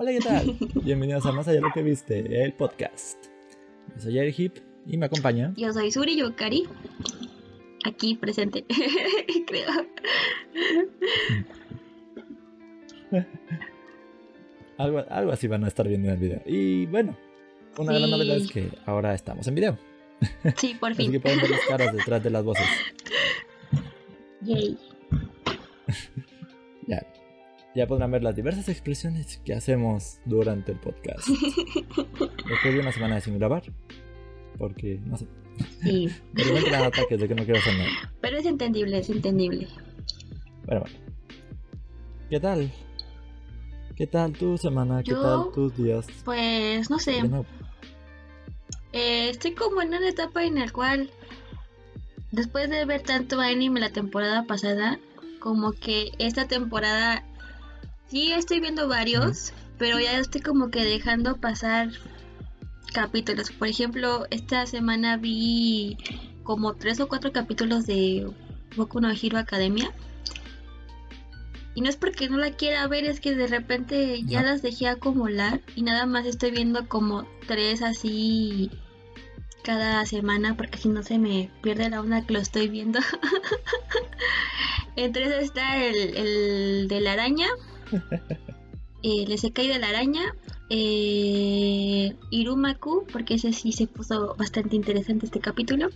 Hola, ¿qué tal? Bienvenidos a Más allá de lo que viste, el podcast. Yo soy Eric Hip y me acompaña. Yo soy Suri Yokari. Aquí presente, creo. algo, algo así van a estar viendo en el video. Y bueno, una gran novedad es que ahora estamos en video. Sí, por fin. Así que pueden ver las caras detrás de las voces. Yay. Ya. Podrán ver las diversas expresiones que hacemos durante el podcast. Después de una semana sin grabar. Porque, no sé. Sí. Repente me ataques de que no quiero hacer nada. Pero es entendible, es entendible. Bueno, bueno. ¿Qué tal? ¿Qué tal tu semana? ¿Qué Yo, tal tus días? Pues no sé. Eh, estoy como en una etapa en la cual, después de ver tanto anime la temporada pasada, como que esta temporada sí estoy viendo varios, pero ya estoy como que dejando pasar capítulos. Por ejemplo, esta semana vi como tres o cuatro capítulos de Boku no Hero Academia. Y no es porque no la quiera ver, es que de repente ya No. las dejé acumular y nada más estoy viendo como tres así cada semana porque si no se me pierde la onda que lo estoy viendo. Entre esos está el, el de la araña, el Isekai de la araña, eh, Irumaku, porque ese sí se puso bastante interesante este capítulo.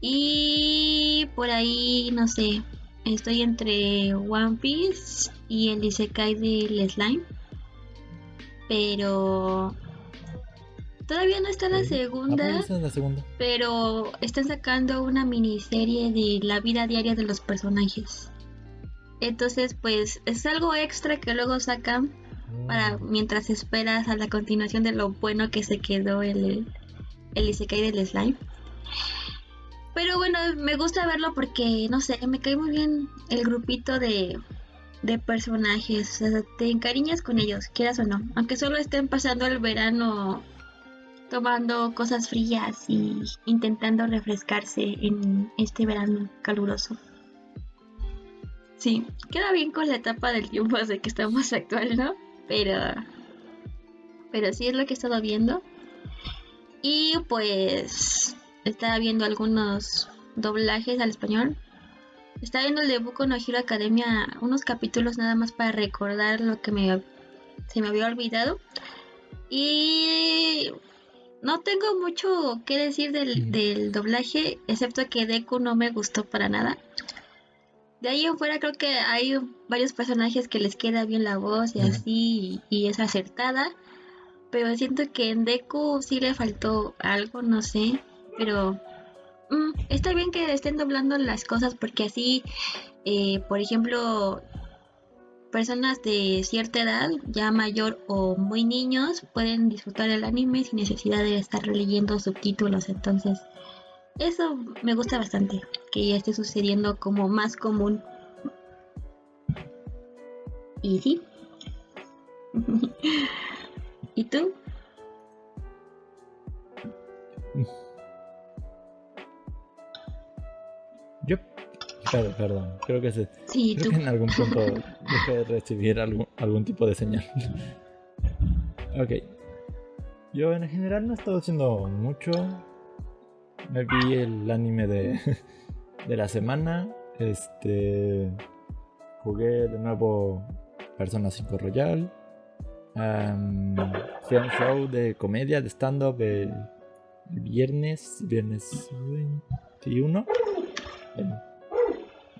Y por ahí, no sé, estoy entre One Piece y el Isekai del Slime. Pero todavía no está la segunda, Ah, es la segunda. pero están sacando una miniserie de la vida diaria de los personajes. Entonces, pues es algo extra que luego sacan para Mm. mientras esperas a la continuación de lo bueno que se quedó el, el Isekai del slime. Pero bueno, me gusta verlo porque, no sé, me cae muy bien el grupito de, de personajes. O sea, te encariñas con ellos, quieras o no. Aunque solo estén pasando el verano tomando cosas frías y intentando refrescarse en este verano caluroso. Sí, queda bien con la etapa del tiempo de que estamos actual, ¿no? Pero. Pero sí es lo que he estado viendo. Y pues. Estaba viendo algunos doblajes al español. Estaba viendo el de Boku no Hero Academia. Unos capítulos nada más para recordar lo que me, se me había olvidado. Y. No tengo mucho que decir del, del doblaje. Excepto que Deku no me gustó para nada. De ahí en fuera creo que hay varios personajes que les queda bien la voz y así y, y es acertada. Pero siento que en Deku sí le faltó algo, no sé. Pero mm, está bien que estén doblando las cosas porque así, eh, por ejemplo, personas de cierta edad, ya mayor o muy niños, pueden disfrutar el anime sin necesidad de estar leyendo subtítulos. Entonces, eso me gusta bastante, que ya esté sucediendo como más común. Y sí. ¿Y tú? Yo. Perdón, perdón. Creo que, se, Sí, creo tú. que en algún punto dejé de recibir algún, algún tipo de señal. ok. Yo en general no he estado haciendo mucho. Me vi el anime de, de la semana. Este. Jugué de nuevo Persona 5 Royal. Am, fui un show de comedia, de stand-up el, el viernes, viernes 21. Bueno,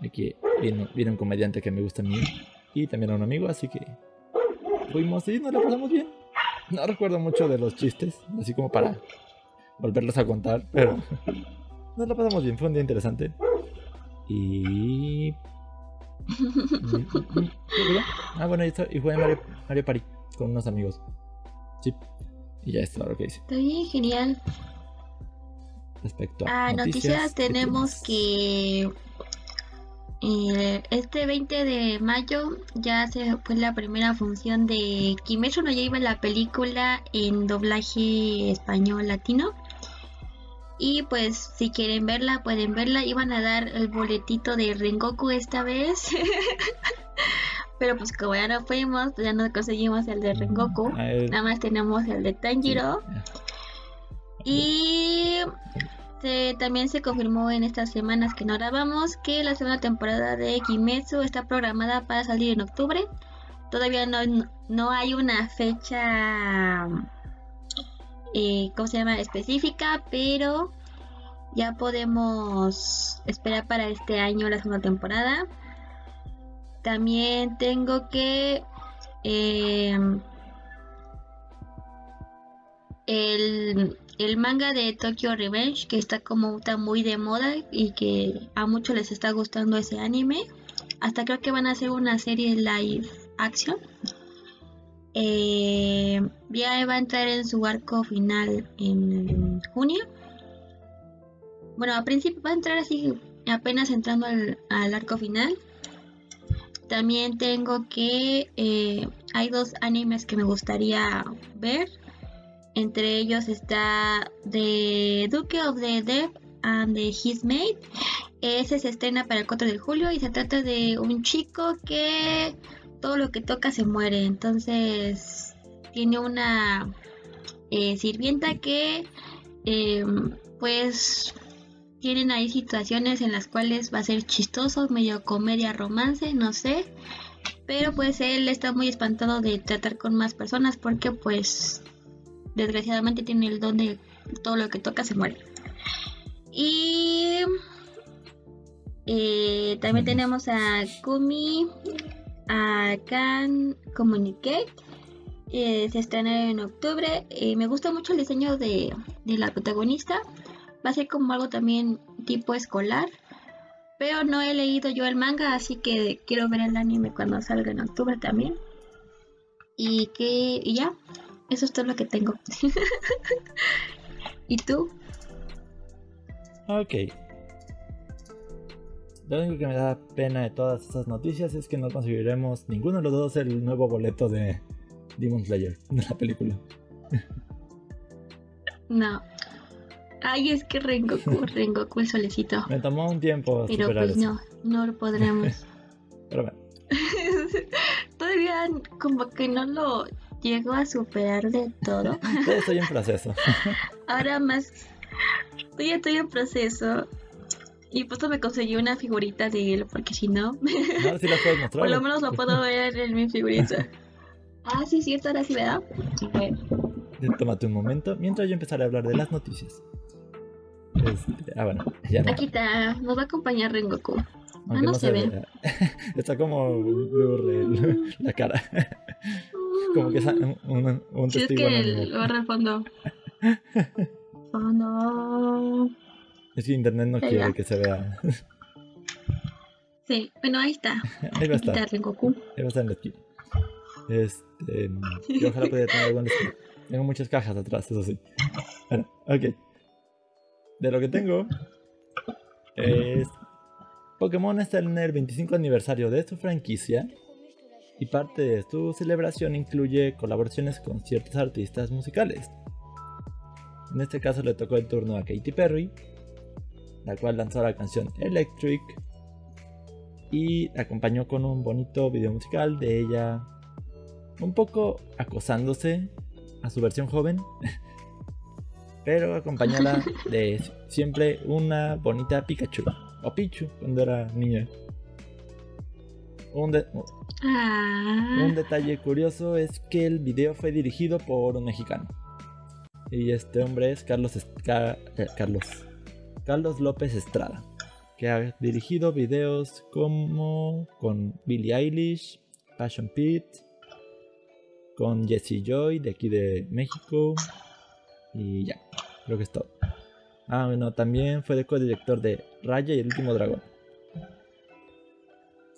aquí viene, viene un comediante que me gusta a mí y también a un amigo, así que fuimos y nos la pasamos bien. No recuerdo mucho de los chistes, así como para volverlos a contar, pero nos la pasamos bien, fue un día interesante. Y. Ah, bueno, y, esto- y jugué Mario, Mario Party con unos amigos. Sí. Y ya es todo lo que hice. Está bien, genial. Respecto a. Ah, noticias ¿qué tenemos que eh, este 20 de mayo ya se fue la primera función de Kimetsu no Yaiba la película en doblaje español latino. Y pues si quieren verla, pueden verla. Iban a dar el boletito de Rengoku esta vez. Pero pues como ya no fuimos, ya no conseguimos el de Rengoku. Ah, Nada más tenemos el de Tanjiro. Y se- también se confirmó en estas semanas que no grabamos que la segunda temporada de Kimetsu está programada para salir en octubre. Todavía no, no hay una fecha, eh, ¿cómo se llama? Específica, pero ya podemos esperar para este año la segunda temporada. También tengo que... em, el, el manga de Tokyo Revenge, que está como está muy de moda y que a muchos les está gustando ese anime. Hasta creo que van a hacer una serie live action. Eh, va a entrar en su arco final en junio. Bueno, a principio va a entrar así apenas entrando al, arco final. También tengo que eh, hay dos animes que me gustaría ver. Entre ellos está The Duke of the Dead and the His Mate. Ese se estrena para el 4 de julio y se trata de un chico que todo lo que toca se muere. Entonces tiene una eh, sirvienta que eh, pues tienen ahí situaciones en las cuales va a ser chistoso, medio comedia, romance, no sé. Pero pues él está muy espantado de tratar con más personas porque pues desgraciadamente tiene el don de todo lo que toca se muere. Y eh, también tenemos a Kumi, a Can Communicate. eh, se estrena en octubre. Eh, me gusta mucho el diseño de, de la protagonista. Va a ser como algo también tipo escolar. Pero no he leído yo el manga, así que quiero ver el anime cuando salga en octubre también. Y que y ya, eso es todo lo que tengo. ¿Y tú? Ok. Lo único que me da pena de todas estas noticias es que no conseguiremos ninguno de los dos el nuevo boleto de Demon Slayer, de la película. No. Ay, es que Rengoku, Rengoku el solecito. Me tomó un tiempo Pero superar pues eso. no, no lo podremos. Pero bueno, Todavía como que no lo llego a superar de todo. todo estoy en proceso. Ahora más, todavía estoy en proceso. Y pues me conseguí una figurita de él, porque si no, sí las puedes mostrar. por lo menos lo puedo ver en mi figurita. Ah, sí, cierto, ahora sí, ¿verdad? Bueno. Tómate un momento mientras yo empezaré a hablar de las noticias. Este, ah, bueno, ya no. Aquí está, nos va a acompañar Rengoku. Aunque no se ve. vea. Está como la cara. Como que es un, un, un Si es testigo que el barra al fondo. Fondo. Es que internet no quiere que se vea. Sí, bueno, ahí está. Ahí va a estar. Ahí va a estar en la esquina. Este. Yo ojalá pudiera tener algo en la esquina. Tengo muchas cajas atrás, eso sí. Bueno, ok. De lo que tengo. Es. Pokémon está en el 25 aniversario de su franquicia. Y parte de su celebración incluye colaboraciones con ciertos artistas musicales. En este caso le tocó el turno a Katy Perry, la cual lanzó la canción Electric y acompañó con un bonito video musical de ella un poco acosándose a su versión joven, pero acompañada de siempre una bonita Pikachu o Pichu cuando era niña. Un, de- Ah, un detalle curioso es que el video fue dirigido por un mexicano. Y este hombre es Carlos, eh, Carlos, Carlos López Estrada, que ha dirigido videos como con Billie Eilish, Passion Pit, con Jesse Joy de aquí de México. Y ya, creo que es todo. Ah, bueno, también fue de co-director de Raya y el último dragón.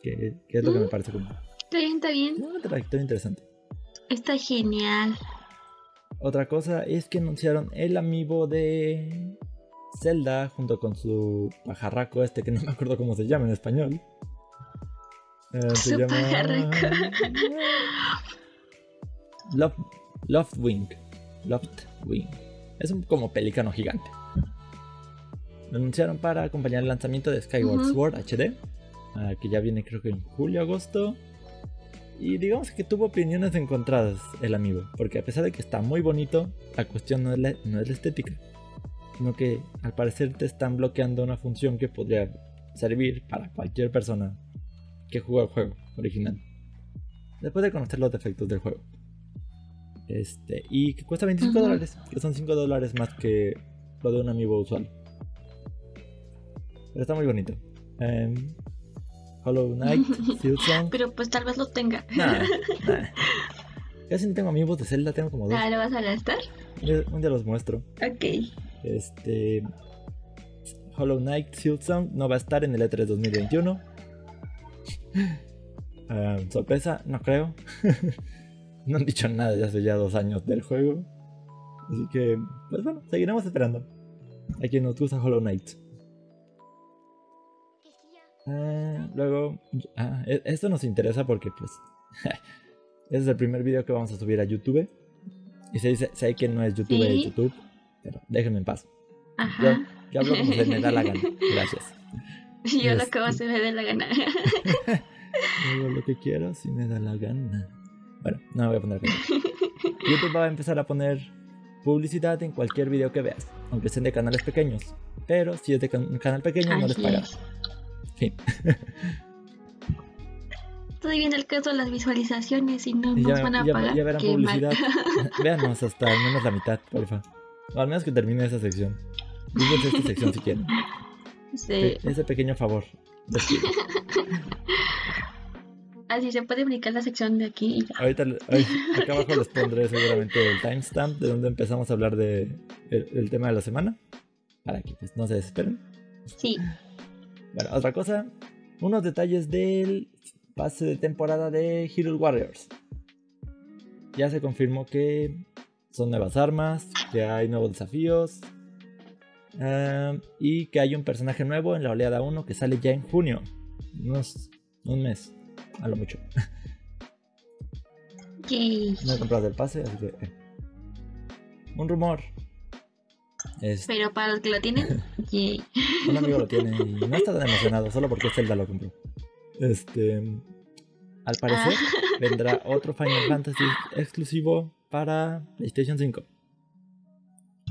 Que, que es lo que me parece como está bien, está bien. una trayectoria interesante. Está genial. Otra cosa es que anunciaron el amiibo de Zelda junto con su pajarraco este que no me acuerdo cómo se llama en español. Eh, se llama. Love, Loftwing. Loftwing. Es un como pelícano gigante. Lo anunciaron para acompañar el lanzamiento de Skyward. Sword HD, ah, que ya viene creo que en julio agosto. y digamos que tuvo opiniones encontradas el amigo, porque a pesar de que está muy bonito, la cuestión no es la, no es la estética, sino que al parecer te están bloqueando una función que podría servir para cualquier persona que juega el juego original. Después de conocer los defectos del juego. Este, y que cuesta 25 Ujú. dólares, que son 5 dólares más que lo de un amigo usual. Pero está muy bonito. Em, Hollow Knight, Silksong. Pero pues tal vez lo tenga. Nah, nah. Casi no tengo amigos de Zelda, tengo como dos. Ah, ¿lo vas a gastar? Un día los muestro. Ok. Este. Hollow Knight Silksong no va a estar en el E E3 2021. Ah, sorpresa, no creo. no han dicho nada desde hace ya dos años del juego. Así que, pues bueno, seguiremos esperando. A quien nos gusta Hollow Knight. Ah, luego, ah, e- esto nos interesa porque, pues, es el primer video que vamos a subir a YouTube. Y se dice, sé que no es YouTube, Sí. es YouTube, pero déjenme en paz. Ajá. Yo hablo como se me da la gana. Gracias. Yo lo Este. que va a se me dé la gana. Hago lo que quiero si me da la gana. Bueno, no me voy a poner acá. YouTube va a empezar a poner publicidad en cualquier video que veas, aunque sean de canales pequeños. Pero si es de can- un canal pequeño, no les es. Fin. Estoy viendo el caso de las visualizaciones y no Y nos van a ya- pagar. ya verán Qué mal. publicidad. Véanos hasta al menos la mitad, porfa. O al menos que termine esa sección. Díganse esta sección si quieren. Sí. Ese pequeño favor. Así se puede brincar la sección de aquí y ya. Ahorita ay, acá abajo les pondré seguramente el timestamp de donde empezamos a hablar de el, el tema de la semana. Para que pues no se desesperen. Sí. Bueno, otra cosa. Unos detalles del pase de temporada de Hero Warriors. Ya se confirmó que son nuevas armas, que hay nuevos desafíos. ah, y que hay un personaje nuevo en la oleada 1 que sale ya en junio. Unos, un mes, a lo mucho. Yay. No he comprado el pase, así que. eh. Un rumor. Es, Pero para los que lo tienen, yay. un amigo lo tiene y no está tan emocionado, solo porque Zelda lo compró. Este. Al parecer, vendrá otro Final Fantasy exclusivo para PlayStation 5.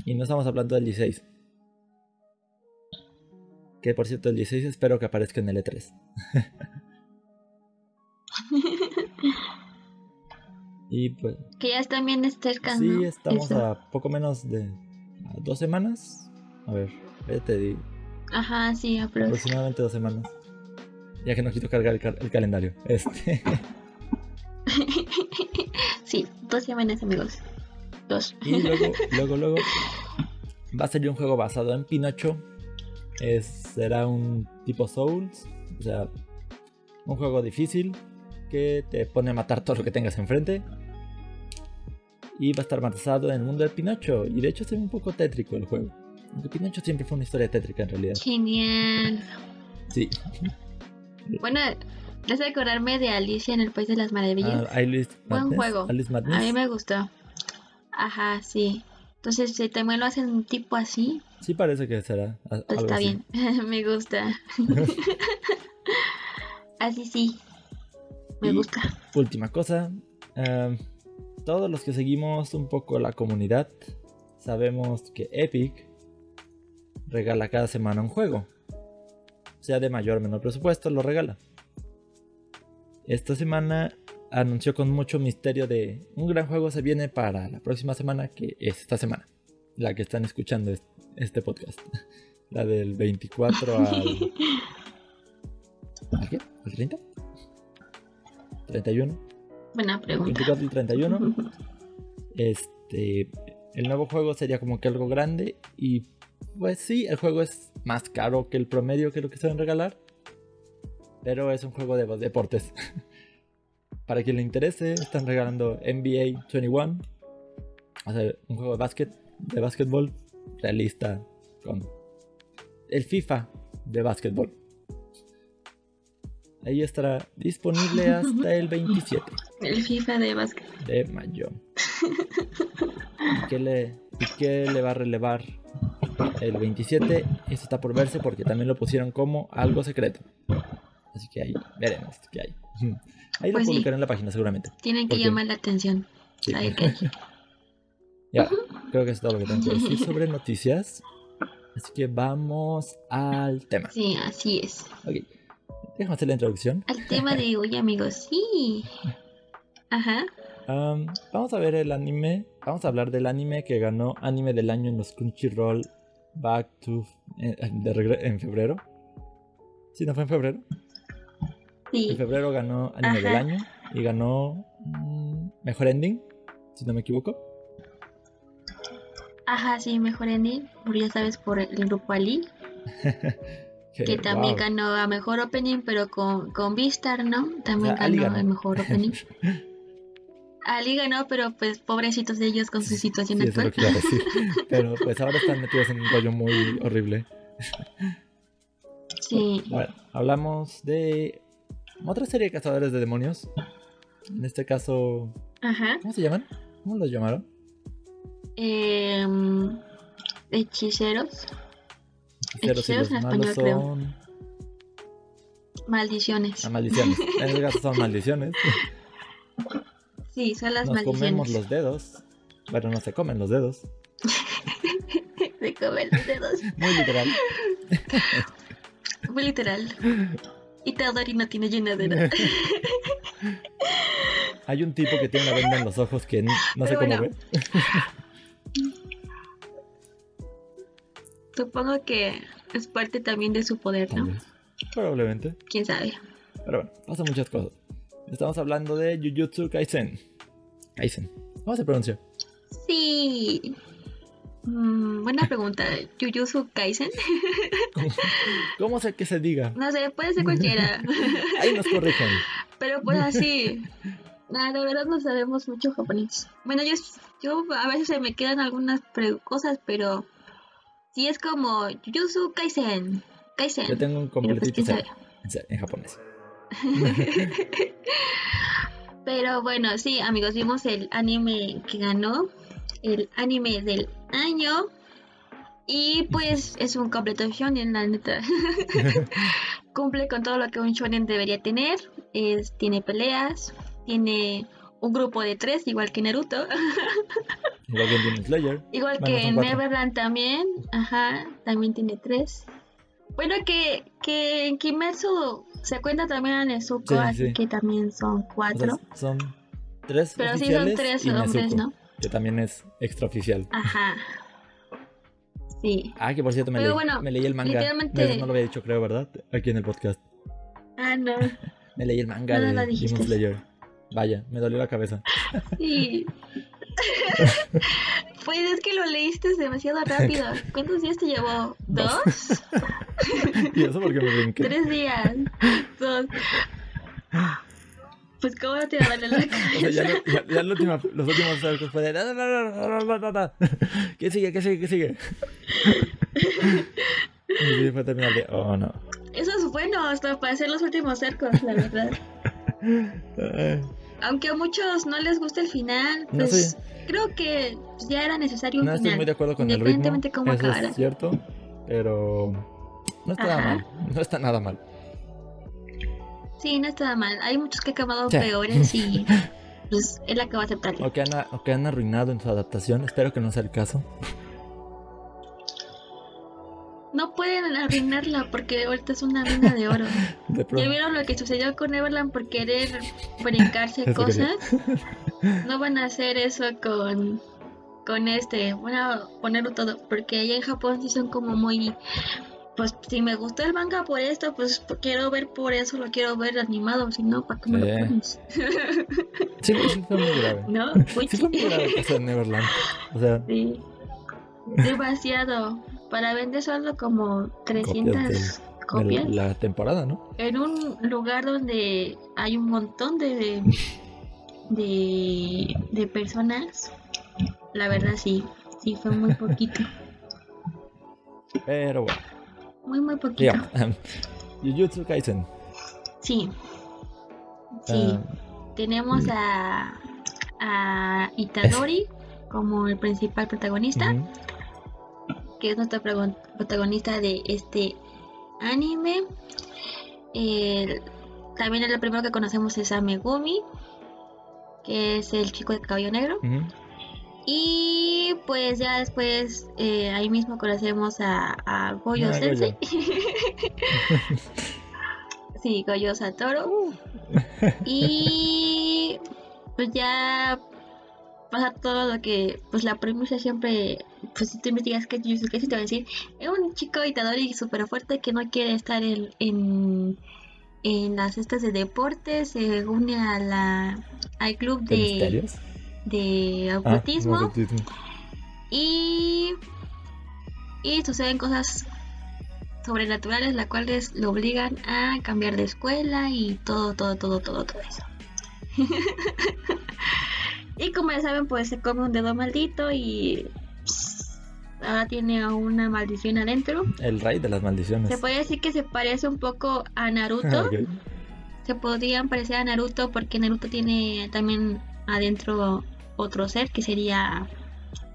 Y no estamos hablando del 16. Que por cierto, el 16 espero que aparezca en el E E3. y pues, Que ya también es cerca, Sí, ¿no? estamos Eso. a poco menos de dos semanas. A ver, ya te digo, Ajá, sí, aproximadamente dos semanas. Ya que no quiero cargar el, cal- el calendario. Este. dos semanas, amigos. Dos. y luego, luego, luego. Va a salir un juego basado en Pinocho. Es, será un tipo Souls. O sea, un juego difícil que te pone a matar todo lo que tengas enfrente. Y va a estar basado en el mundo de Pinocho. Y de hecho, ve un poco tétrico el juego. Aunque Pinocho siempre fue una historia tétrica en realidad. Genial. Sí. Bueno, es acordarme de Alicia en el País de las Maravillas. Ah, Alice Buen Madness, juego. Alice Madness. A mí me gustó. Ajá, sí. Entonces, si también lo hacen un tipo así, Sí parece que será pues algo está así. bien. me gusta. así sí. Me Y- gusta. Última cosa. em, todos los que seguimos un poco la comunidad sabemos que Epic regala cada semana un juego. Sea de mayor o menor presupuesto, lo regala. Esta semana anunció con mucho misterio de un gran juego se viene para la próxima semana, que es esta semana. La que están escuchando es- este podcast. La del 24 al... ¿Al qué? ¿Al 30? 31. Buena pregunta. 24 y 31. Este, el nuevo juego sería como que algo grande y pues sí, el juego es más caro que el promedio que lo que suelen regalar, pero es un juego de deportes. Para quien le interese, están regalando NBA 21, o sea, un juego de básquet, de básquetbol realista con el FIFA de básquetbol. Ahí estará disponible hasta el 27 El FIFA de básquet. de mayo. ¿Y qué le, y qué le va a relevar el 27? Eso está por verse porque también lo pusieron como algo secreto. Así que ahí veremos qué hay. Ahí lo Pues sí. publicaré en la página seguramente. Tienen que llamar la atención. Sí. Ya, creo que es todo lo que tengo que decir sobre noticias. Así que vamos al tema. Sí, así es. Ok, déjame hacer la introducción. Al tema de hoy, amigos. Sí. Ajá. Am, vamos a ver el anime. Vamos a hablar del anime que ganó anime del año en los Crunchyroll Back to. eh, de regre- en febrero. Sí, no fue en febrero. En Sí. febrero ganó anime Ajá. del año y ganó mm, mejor ending, si no me equivoco. Ajá, sí, mejor ending. Porque ya sabes, por el grupo Ali. Que también wow. ganó a mejor opening, pero con, con Vistar, ¿no? También O sea, Ali ganó ganó. el mejor opening. Ali ganó, pero pues pobrecitos de ellos con su situación Sí, eso es lo actual. a decir. Pero pues ahora están metidos en un rollo muy horrible. Sí. Bueno, hablamos de otra serie de cazadores de demonios. En este caso, Ajá. ¿cómo se llaman? ¿Cómo los llamaron? Em, hechiceros. Hechiceros y Hechiceros los en malos español, creo. son Maldiciones. ah, maldiciones. En este caso son maldiciones. Sí, son las Nos comemos maldiciones. los dedos. Bueno, no se comen los dedos. De comer los dedos. Muy literal. Muy literal. Y Teodori no tiene llenadera. Hay un tipo que tiene una venda en los ojos que no sé cómo bueno. ve. Supongo que es parte también de su poder, ¿no? Probablemente. Quién sabe. Pero bueno, pasan muchas cosas. Estamos hablando de Jujutsu Kaisen. Kaisen. ¿Cómo se pronuncia? Sí. Mm, buena pregunta. Jujutsu Kaisen. ¿Cómo, sé que se diga? No sé, puede ser cualquiera. Ahí nos corrigen. Pero pues así. Nada, de verdad no sabemos mucho japonés. Bueno, yo, yo a veces se me quedan algunas pre- cosas, pero sí es como Jujutsu Kaisen. Kaisen. Yo tengo un pues completito en japonés. Pero bueno, sí, amigos, vimos el anime que ganó, el anime del año. Y pues es un completo shonen, la neta. Cumple con todo lo que un shonen debería tener. Es, tiene peleas, tiene un grupo de tres, igual que Naruto. Igual que en Slayer. igual Bueno, que. Neverland también. Ajá, también tiene tres. Bueno, que, que en Kimetsu se cuenta también a Nezuko, Sí, así sí. que también son O sea, cuatro. son tres Pero sí son tres y hombres, ¿no? Que también es extraoficial. Ajá. Sí. Ah, que por cierto me, Pero leí, bueno, me leí el manga. literalmente- No, lo había dicho, creo, ¿verdad? Aquí en el podcast. Ah, no. Me leí el manga No, no de. Demon Slayer. Vaya, me dolió la cabeza. Sí. pues es que lo leíste demasiado rápido. ¿Cuántos días te llevó? Dos. ¿Dos? y eso porque me brinqué. ¿Tres días? Dos. Pues cómo no te va a doler la O sea, cabeza. ya, ya, ya lo último- los últimos arcos fue de. "No, no, no, no, no, no, no, no". ¿Qué sigue? ¿Qué sigue? ¿Qué sigue? y fue terminar de. Oh, no. Eso es bueno hasta para hacer los últimos arcos, la verdad. Aunque a muchos no les gusta el final, No pues creo que ya era necesario un No estoy final. muy de acuerdo con el ritmo. Independientemente cómo Eso acabara. es cierto. Pero. No está nada Ajá. mal. No está nada mal. Sí, no está mal. Hay muchos que han acabado Sí. peores y pues él acaba de aceptarlo. O que, han, o que han arruinado en su adaptación. Espero que no sea el caso. No pueden arruinarla porque ahorita es una mina de oro. De ¿Ya vieron lo que sucedió con Neverland por querer brincarse cosas? No van a hacer eso con con este, van a ponerlo todo, porque allá en Japón sí son como muy pues si me gustó el manga por esto, pues quiero ver por eso, lo quiero ver animado, si no, ¿para qué me lo pones? Sí, sí fue muy grave. ¿No? Muy Sí fue muy grave caso de Neverland. O sea, Sí. Demasiado. Para vender solo como 300 de copias. la temporada, ¿no? En un lugar donde hay un montón de, de, de personas. La verdad sí. Sí, fue muy poquito. Pero bueno, Muy, muy poquito. Jujutsu Kaisen. Sí. Sí. Ah, Tenemos a, a Itadori como el principal protagonista. que es nuestro protagonista de este anime. el- también el primero que conocemos es a Megumi, que es el chico de cabello negro. Ujú. Y pues ya después eh, ahí mismo conocemos a, a Goyo Ah, Sensei. sí, Goyo Satoru. y pues ya pasa todo lo que, pues la premisa siempre, pues si tú investigas que Yusuke te va a decir, es un chico dictador y súper fuerte que no quiere estar en, en, en las estas de deportes, se une a la, al club ¿De de, de Ah, ocultismo ocultismo. y, y suceden cosas sobrenaturales las cuales lo obligan a cambiar de escuela y todo, todo, todo, todo, todo eso. y como ya saben, pues se come un dedo maldito y pss, ahora tiene una maldición adentro. El rey de las maldiciones. Se puede decir que se parece un poco a Ah, Naruto. Se podrían parecer a Naruto porque Naruto tiene también adentro otro ser que sería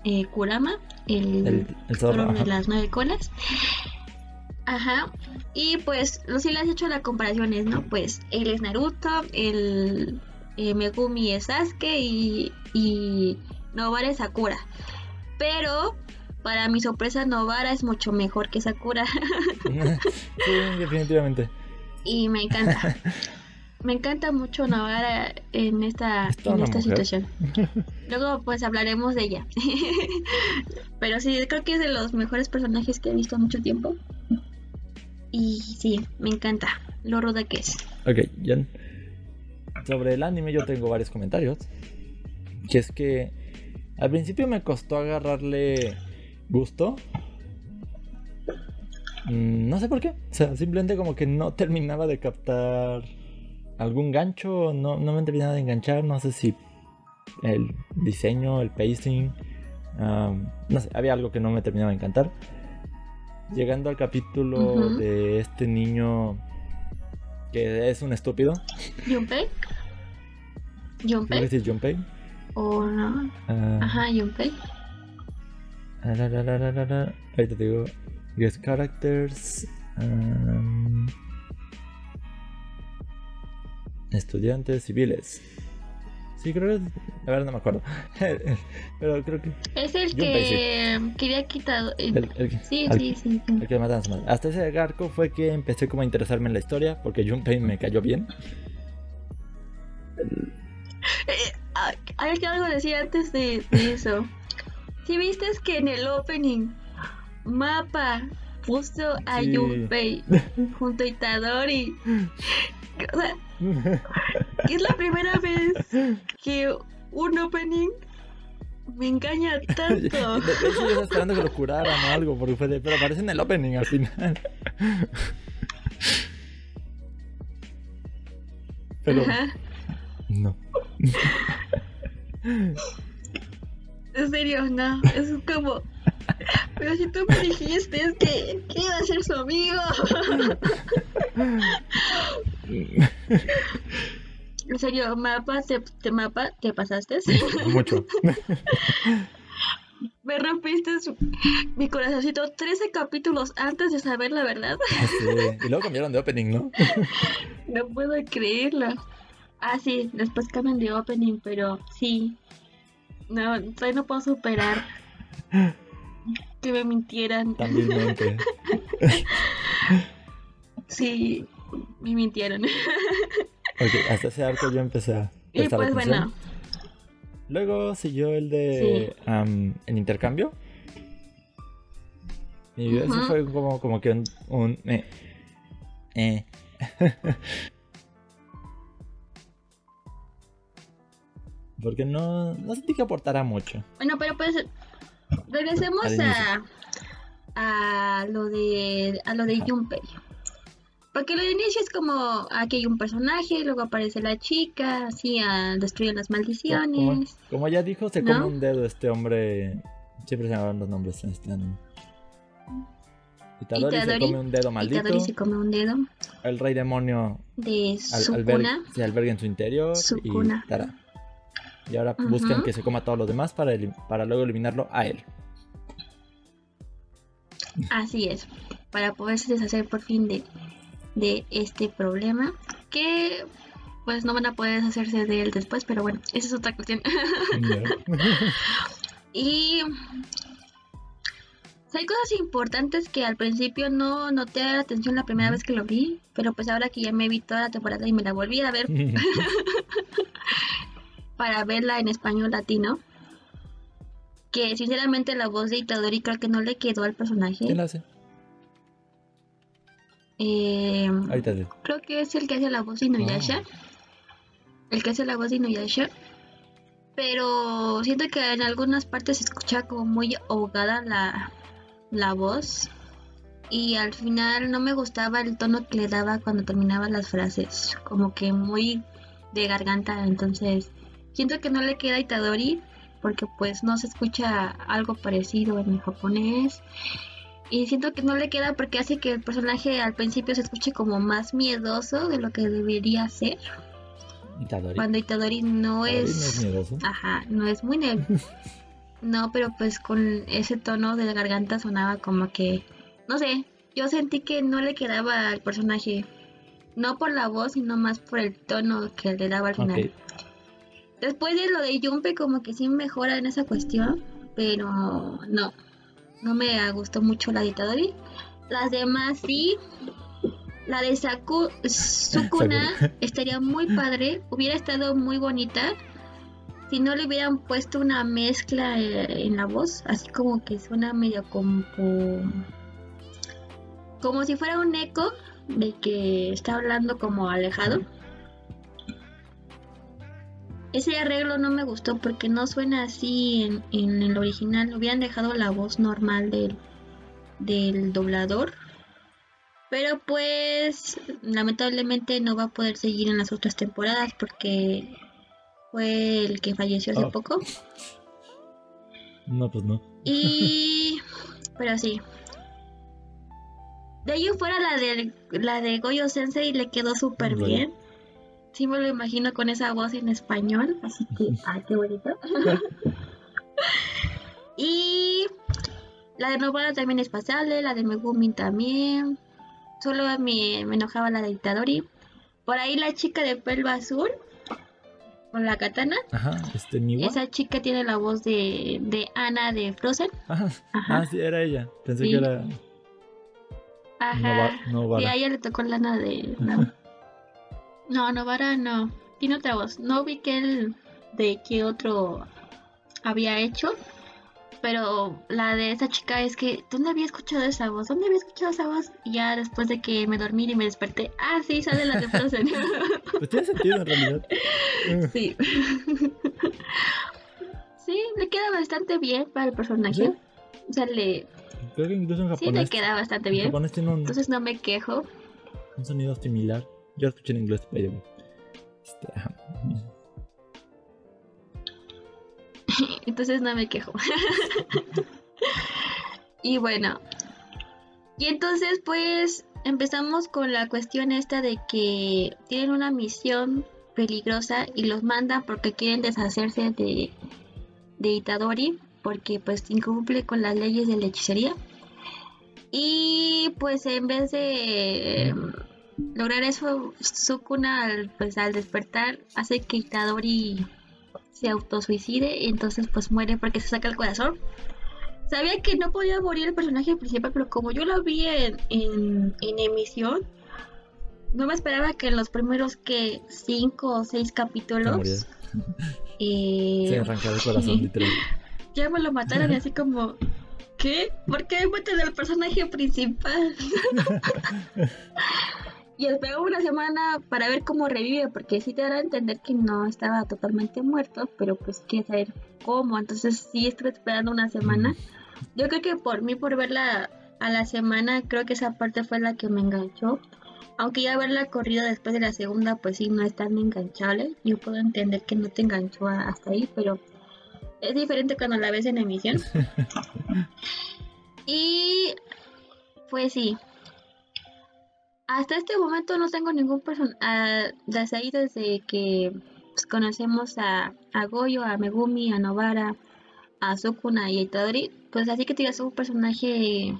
eh, Kurama, el, El, el zorro. zorro de las nueve colas. Ajá. Y pues, lo sí le has hecho las comparaciones, ¿no? Pues él es Naruto, el eh, Megumi es Sasuke y, y Novara es Sakura. Pero, para mi sorpresa, Novara es mucho mejor que Sakura. sí, definitivamente. y me encanta. Me encanta mucho Novara en esta, en esta mujer. situación. Luego pues hablaremos de ella. Pero sí, creo que es de los mejores personajes que he visto en mucho tiempo. Y sí, me encanta lo ruda que es. Ok, ya. Sobre el anime yo tengo varios comentarios. Que es que al principio me costó agarrarle gusto. Mm, No sé por qué. O sea, simplemente como que no terminaba de captar algún gancho. No, no me terminaba de enganchar. No sé si el diseño, el pacing. am, no sé, había algo que no me terminaba de encantar. Llegando al capítulo de este niño que es un estúpido. ¿Junpei? ¿Junpei? Junpei. ¿O no? Ah, Ajá, Junpei. ah. Ahorita te digo. Guest characters. um, estudiantes civiles. Sí, creo que. La verdad no me acuerdo. Pero creo que. Es el Junpei, que quería quitar... El, el que- Sí, sí, sí. el que matan a su madre. Hasta ese arco fue que empecé como a interesarme en la historia. Porque Junpei me cayó bien. Eh, ah, hay que algo decir antes de, de eso. Si viste que en el opening Mapa puso a Sí. Junpei junto a Itadori. O sea, es la primera vez que un opening me engaña tanto. de hecho, yo estaba esperando que lo curaran o algo. Porque fue de- pero aparece en el opening al final. Pero. Ajá. No. En serio, no. Es como. Pero si tú me dijiste es que, que iba a ser su amigo. En serio, mapa, te, te mapa, te pasaste. Mucho. Me rompiste su- mi corazoncito 13 capítulos antes de saber la verdad. Sí. Y luego cambiaron de opening, ¿no? No puedo creerlo. Ah, sí, después cambian de opening, pero sí. No, todavía no puedo superar que me mintieran. También mente. Sí, me mintieron. Ok, hasta ese arco yo empecé a Y pues bueno, Luego siguió el de el intercambio. Y eso Ujú. fue como, como que un, un eh, eh. Porque no, no sentí que aportara mucho. bueno, pero pues regresemos a, a lo de a lo de Junpei. Porque lo de inicio es como aquí hay un personaje, luego aparece la chica, así a destruir las maldiciones. como ya dijo, se ¿No? come un dedo este hombre. Siempre se llaman los nombres en este anime. Itadori, se come un dedo maldito. Itadori se come un dedo El rey demonio de al- su alberga, cuna. se alberga en su interior. Su y. y ahora Ujú. buscan que se coma a todos los demás para, para luego eliminarlo a él. Así es, para poderse deshacer por fin de, de este problema que pues no van a poder deshacerse de él después, pero bueno, esa es otra cuestión. y hay cosas importantes que al principio no noté la atención la primera vez que lo vi, pero pues ahora que ya me vi toda la temporada y me la volví a ver para verla en español latino, que sinceramente la voz de Itadori creo que no le quedó al personaje. ¿Quién la hace? Eh, creo que es el que hace la voz de Inuyasha. Ah. El que hace la voz de Inuyasha. Pero siento que en algunas partes se escucha como muy ahogada la, la voz. Y al final no me gustaba el tono que le daba cuando terminaba las frases. Como que muy de garganta. Entonces siento que no le queda Itadori. Porque pues no se escucha algo parecido en el japonés. Y siento que no le queda porque hace que el personaje al principio se escuche como más miedoso de lo que debería ser. Cuando Itadori no es. Ajá, no es muy nervioso. no, pero pues con ese tono de la garganta sonaba como que. No sé, yo sentí que no le quedaba al personaje. No por la voz, sino más por el tono que le daba al final. Después de lo de Jumpe, como que sí mejora en esa cuestión, pero no no me gustó mucho la de Itadori. Las demás sí. La de Saku, Sukuna estaría muy padre, hubiera estado muy bonita si no le hubieran puesto una mezcla eh, en la voz, así como que suena medio como como si fuera un eco de que está hablando como alejado. Ese arreglo no me gustó porque no suena así en, en el original. Hubieran dejado la voz normal del, del doblador. Pero pues lamentablemente no va a poder seguir en las otras temporadas porque fue el que falleció hace oh. poco. No, pues no. Y... pero sí. De ahí fuera la de, la de Goyo Sensei le quedó súper bien sí me lo imagino con esa voz en español, así que, ay, qué bonito. y la de Novara también es pasable, la de Megumi también. Solo me, me enojaba la de Itadori. Por ahí la chica de pelo azul, con la katana. Ajá, este Esa chica tiene la voz de, de Ana de Frozen. Ajá. Ah, sí, era ella. Pensé que era. Ajá. No, sí, a ella le tocó la Ana de. No, Novara no. Tiene otra voz. No vi que él de qué otro había hecho. Pero la de esa chica es que, ¿dónde había escuchado esa voz? ¿Dónde había escuchado esa voz? Y ya después de que me dormí y me desperté, ah, sí, sale la de Frozen. pues tiene sentido en realidad. sí. sí, le queda bastante bien para el personaje. O sea, le. Creo que incluso en japonés. Sí, le queda bastante bien. Entonces no me quejo. Un sonido similar. Yo escuché en inglés, pero... Este, Entonces no me quejo. y bueno. Y entonces pues empezamos con la cuestión esta de que tienen una misión peligrosa y los mandan porque quieren deshacerse de, de Itadori porque pues incumple con las leyes de la hechicería. Y pues en vez de lograr eso, Sukuna al, pues, al despertar hace que Itadori se autosuicide y entonces pues muere porque se saca el corazón. Sabía que no podía morir el personaje principal, pero como yo lo vi en, en, emisión, no me esperaba que en los primeros que cinco o seis capítulos eh, se arrancara el corazón ya me lo mataron y así como ¿qué? ¿por qué meten al personaje principal? y esperó una semana para ver cómo revive, porque sí te dará a entender que no estaba totalmente muerto, pero pues quiere saber cómo. Entonces sí estuve esperando una semana. Yo creo que por mí, por verla a la semana, creo que esa parte fue la que me enganchó. Aunque ya verla corrida después de la segunda, pues sí, no es tan enganchable. Yo puedo entender que no te enganchó hasta ahí, pero es diferente cuando la ves en emisión. y pues sí, hasta este momento no tengo ningún personaje. Desde ahí, desde que pues, conocemos a, a, Goyo, a Megumi, a Novara, a Sukuna y a Itadori, pues así que tienes un personaje,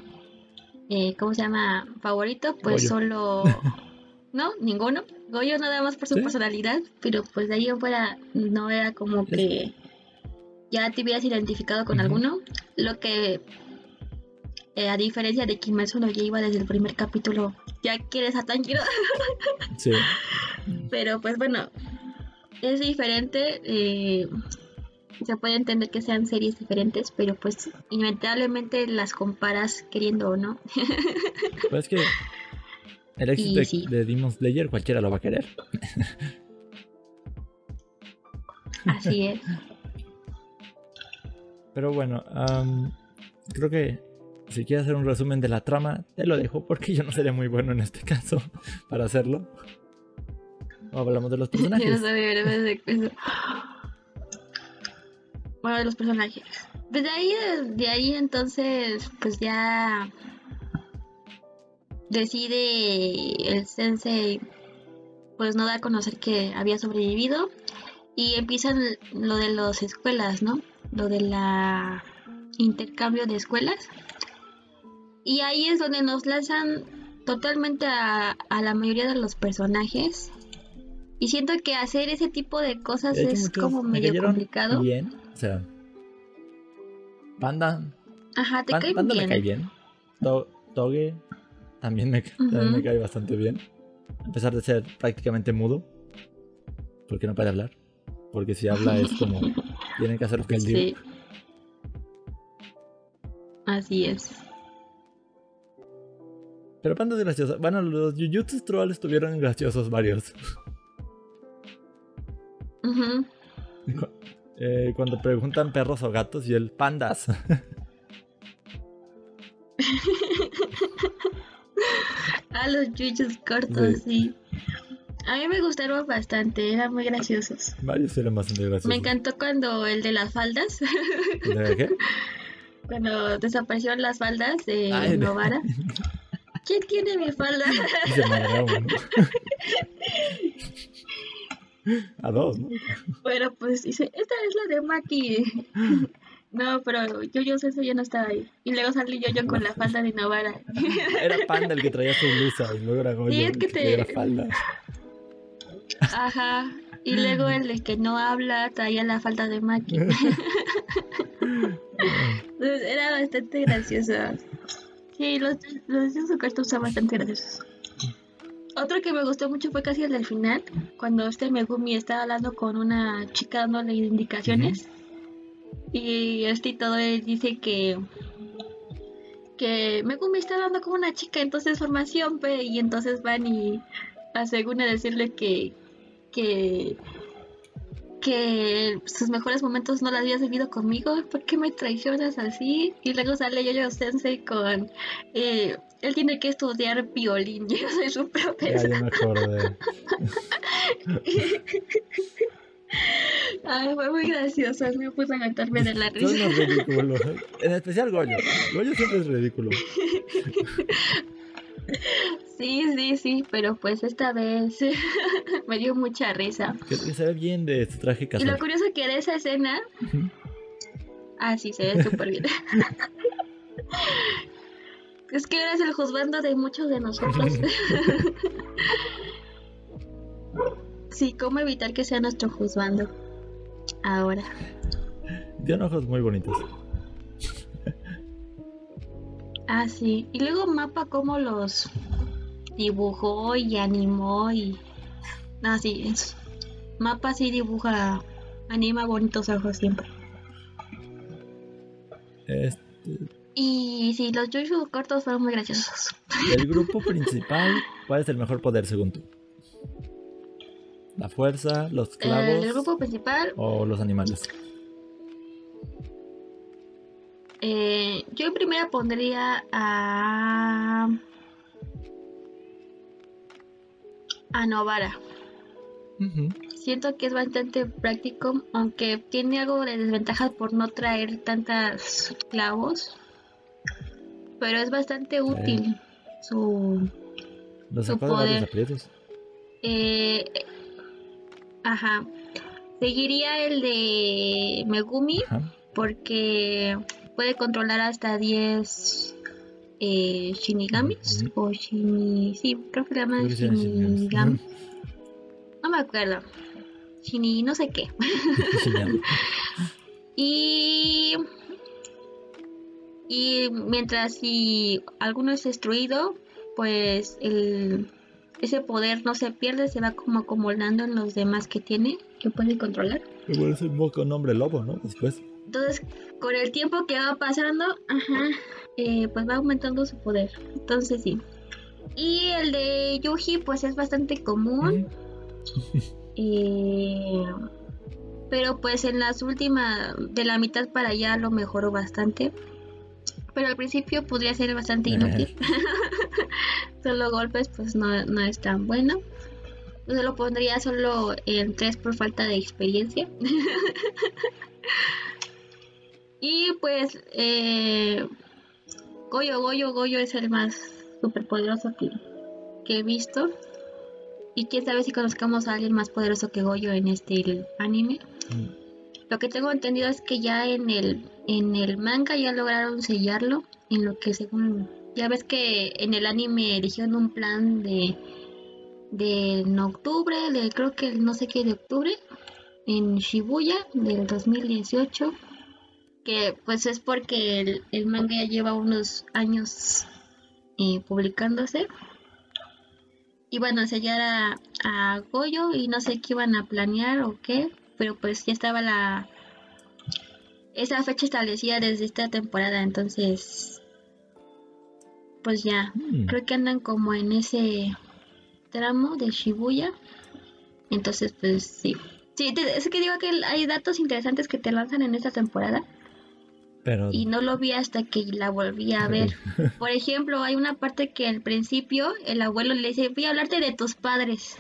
eh, ¿cómo se llama? Favorito, pues solo no, ninguno. Goyo nada más por su Sí. personalidad, pero pues de ahí en fuera no era como que ya te hubieras identificado con alguno. Lo que, eh, a diferencia de Kimetsu no Yaiba desde el primer capítulo, ya quieres a Tanjiro. Sí. Pero pues bueno, es diferente. eh, se puede entender que sean series diferentes, pero pues inevitablemente las comparas queriendo o no. Pues es que el éxito de, sí. de Demon Slayer cualquiera lo va a querer. Así es. Pero bueno, am, creo que si quieres hacer un resumen de la trama, te lo dejo porque yo no sería muy bueno en este caso para hacerlo. O hablamos de los Yo no personajes. sabía nada de eso. Bueno, de los personajes. Pues de ahí, de ahí entonces, pues ya decide el sensei, pues no da a conocer que había sobrevivido y empiezan lo de las escuelas, ¿no? Lo de la intercambio de escuelas. Y ahí es donde nos lanzan totalmente a, a la mayoría de los personajes. Y siento que hacer ese tipo de cosas es muchos como me medio complicado. Bien, o sea, Panda, Ajá, te Pan- cae Panda bien. me cae bien. To- Toge también me, también Ujú. me cae bastante bien. A pesar de ser prácticamente mudo. Porque no puede hablar. Porque si habla es como. Tienen que hacer lo que él Sí. diga. Así es. Pero Panda es gracioso. Bueno, los Jujutsu Troll estuvieron graciosos varios. Cu- eh, cuando preguntan perros o gatos y el pandas. Ah, los yuyos cortos, Sí. sí. A mí me gustaron bastante, eran muy graciosos. varios eran bastante graciosos. Me encantó cuando el de las faldas, ¿De qué? cuando desaparecieron las faldas de- Novara. ¿Quién tiene mi falda? Se mandaron. A dos, ¿no? Bueno, pues dice, esta es la de Maki. No, pero yo yo sé ya no estaba ahí. Y luego salí yo yo con la falda de Novara. Era Panda el que traía su blusa y luego era Goyo Sí, es el que que traía la te- falda. Ajá. Y luego el que no habla traía la falda de Maki. Entonces, era bastante gracioso. Sí, los, los de su cartón son bastante graciosos. Otro que me gustó mucho fue casi el del final, cuando este Megumi estaba hablando con una chica dándole indicaciones. Y este y todo él dice que que Megumi está hablando con una chica, entonces formación, pe, y entonces van y a según a decirle que que que sus mejores momentos no los habías vivido conmigo, ¿por qué me traicionas así? Y luego sale Yoyo Sensei con eh, él tiene que estudiar violín, yo soy su Ya, profesor. ya me acordé. Ay, fue muy gracioso, me puse a cantarme de la Son risa. unos ridículos. En especial Goyo. Goyo siempre es ridículo. Sí, sí, sí, pero pues esta vez me dio mucha risa. Que, que se ve bien de su traje Y lo casual. curioso que de esa escena, ah, sí, se ve súper bien. Es que eres el juzgando de muchos de nosotros. Sí, ¿cómo evitar que sea nuestro juzgando? Ahora. Tiene ojos muy bonitos. Ah, sí. Y luego Mapa cómo los dibujó y animó y... Ah, sí. es- Mapa sí dibuja, anima bonitos ojos siempre. Este, Y sí, los Jojo cortos fueron muy graciosos. el grupo principal, ¿cuál es el mejor poder según tú? ¿La fuerza, los clavos El grupo principal, o los animales? Eh, yo en primera pondría a... A Novara. Siento que es bastante práctico, aunque tiene algo de desventaja por no traer tantas clavos. Pero es bastante útil su... Lo Su de varios poder. eh, ajá. Seguiría el de Megumi Ajá. porque puede controlar hasta 10 eh, Shinigamis o Shini... Sí, creo que se llaman Shinigamis. Shinigamis. No me acuerdo. Shini no sé qué. Y... Y mientras si alguno es destruido, pues el, ese poder no se pierde, se va como acumulando en los demás que tiene, que puede controlar. Igual es un poco nombre lobo, ¿no? Después. Entonces, con el tiempo que va pasando, ajá, eh, pues va aumentando su poder. Entonces sí. Y el de Yuji, pues es bastante común. eh, pero pues en las últimas, de la mitad para allá lo mejoró bastante. Pero al principio podría ser bastante inútil. solo golpes, pues no, no es tan bueno. Yo lo pondría solo en 3 por falta de experiencia. y pues eh, Goyo, Goyo, Goyo es el más superpoderoso que, que he visto. Y quién sabe si conozcamos a alguien más poderoso que Goyo en este anime. Mm. Lo que tengo entendido es que ya en el, en el manga ya lograron sellarlo. En lo que según. Ya ves que en el anime eligieron un plan de. de en octubre, de creo que el no sé qué de octubre. En Shibuya del 2018. Que pues es porque el, el manga ya lleva unos años eh, publicándose. Iban a sellar a, a Goyo y no sé qué iban a planear o qué pero pues ya estaba la esa fecha establecida desde esta temporada, entonces pues ya, Mm. creo que andan como en ese tramo de Shibuya. Entonces pues sí. Sí, te- es que digo que hay datos interesantes que te lanzan en esta temporada Pero. y no lo vi hasta que la volví a ver. Por ejemplo, hay una parte que al principio el abuelo le dice, voy a hablarte de tus padres,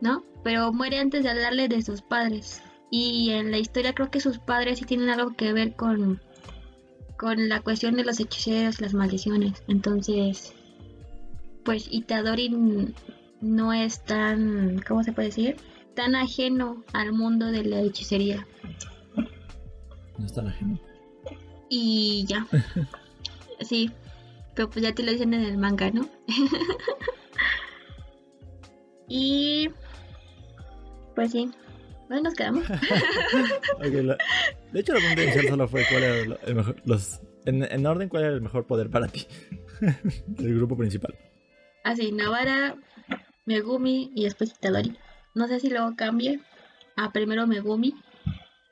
¿no? Pero muere antes de hablarle de sus padres. Y en la historia creo que sus padres sí tienen algo que ver con, con la cuestión de los hechiceros, las maldiciones. Entonces, pues Itadori no es tan, ¿cómo se puede decir? Tan ajeno al mundo de la hechicería. No es tan ajeno. Y ya. Sí. Pero pues ya te lo dicen en el manga, ¿no? y. Pues sí. ¿Dónde nos quedamos? La- De hecho, la pregunta inicial solo fue cuál era el mejor. Los... En, en orden, ¿cuál era el mejor poder para ti? el grupo principal. Así, Navara, Megumi y después Itadori. No sé si luego cambie a primero Megumi.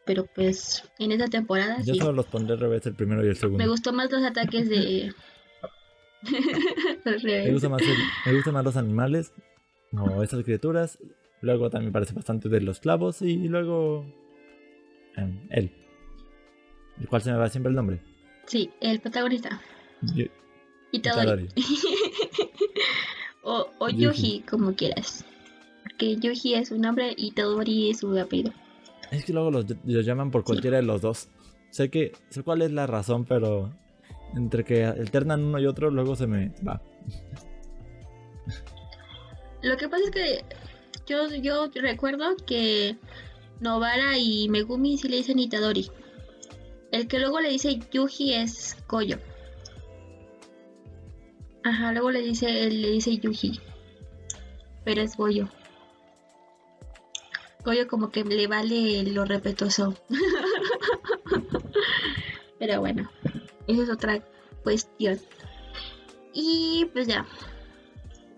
Pero pues en esta temporada Yo sí. solo los pondré al revés, el primero y el segundo. Me gustó más los ataques de. Me gusta más, el- me gustan más los animales o esas criaturas. Luego también parece bastante de los clavos y luego em, él. El cual se me va siempre el nombre. Sí, el protagonista. Yo- Itadori. Itadori. o, o Yuji. Yuji, como quieras. Porque Yuji es su nombre y Itadori es su apellido. Es que luego los, llaman por cualquiera de los dos. Sé que sé cuál es la razón, pero entre que alternan uno y otro, luego se me va. Lo que pasa es que yo, yo recuerdo que Novara y Megumi sí le dicen Itadori. El que luego le dice Yuji es Koyo. Ajá, luego le dice, le dice Yuji. Pero es Goyo. Goyo como que le vale lo respetuoso. Pero bueno, esa es otra cuestión. Y pues ya.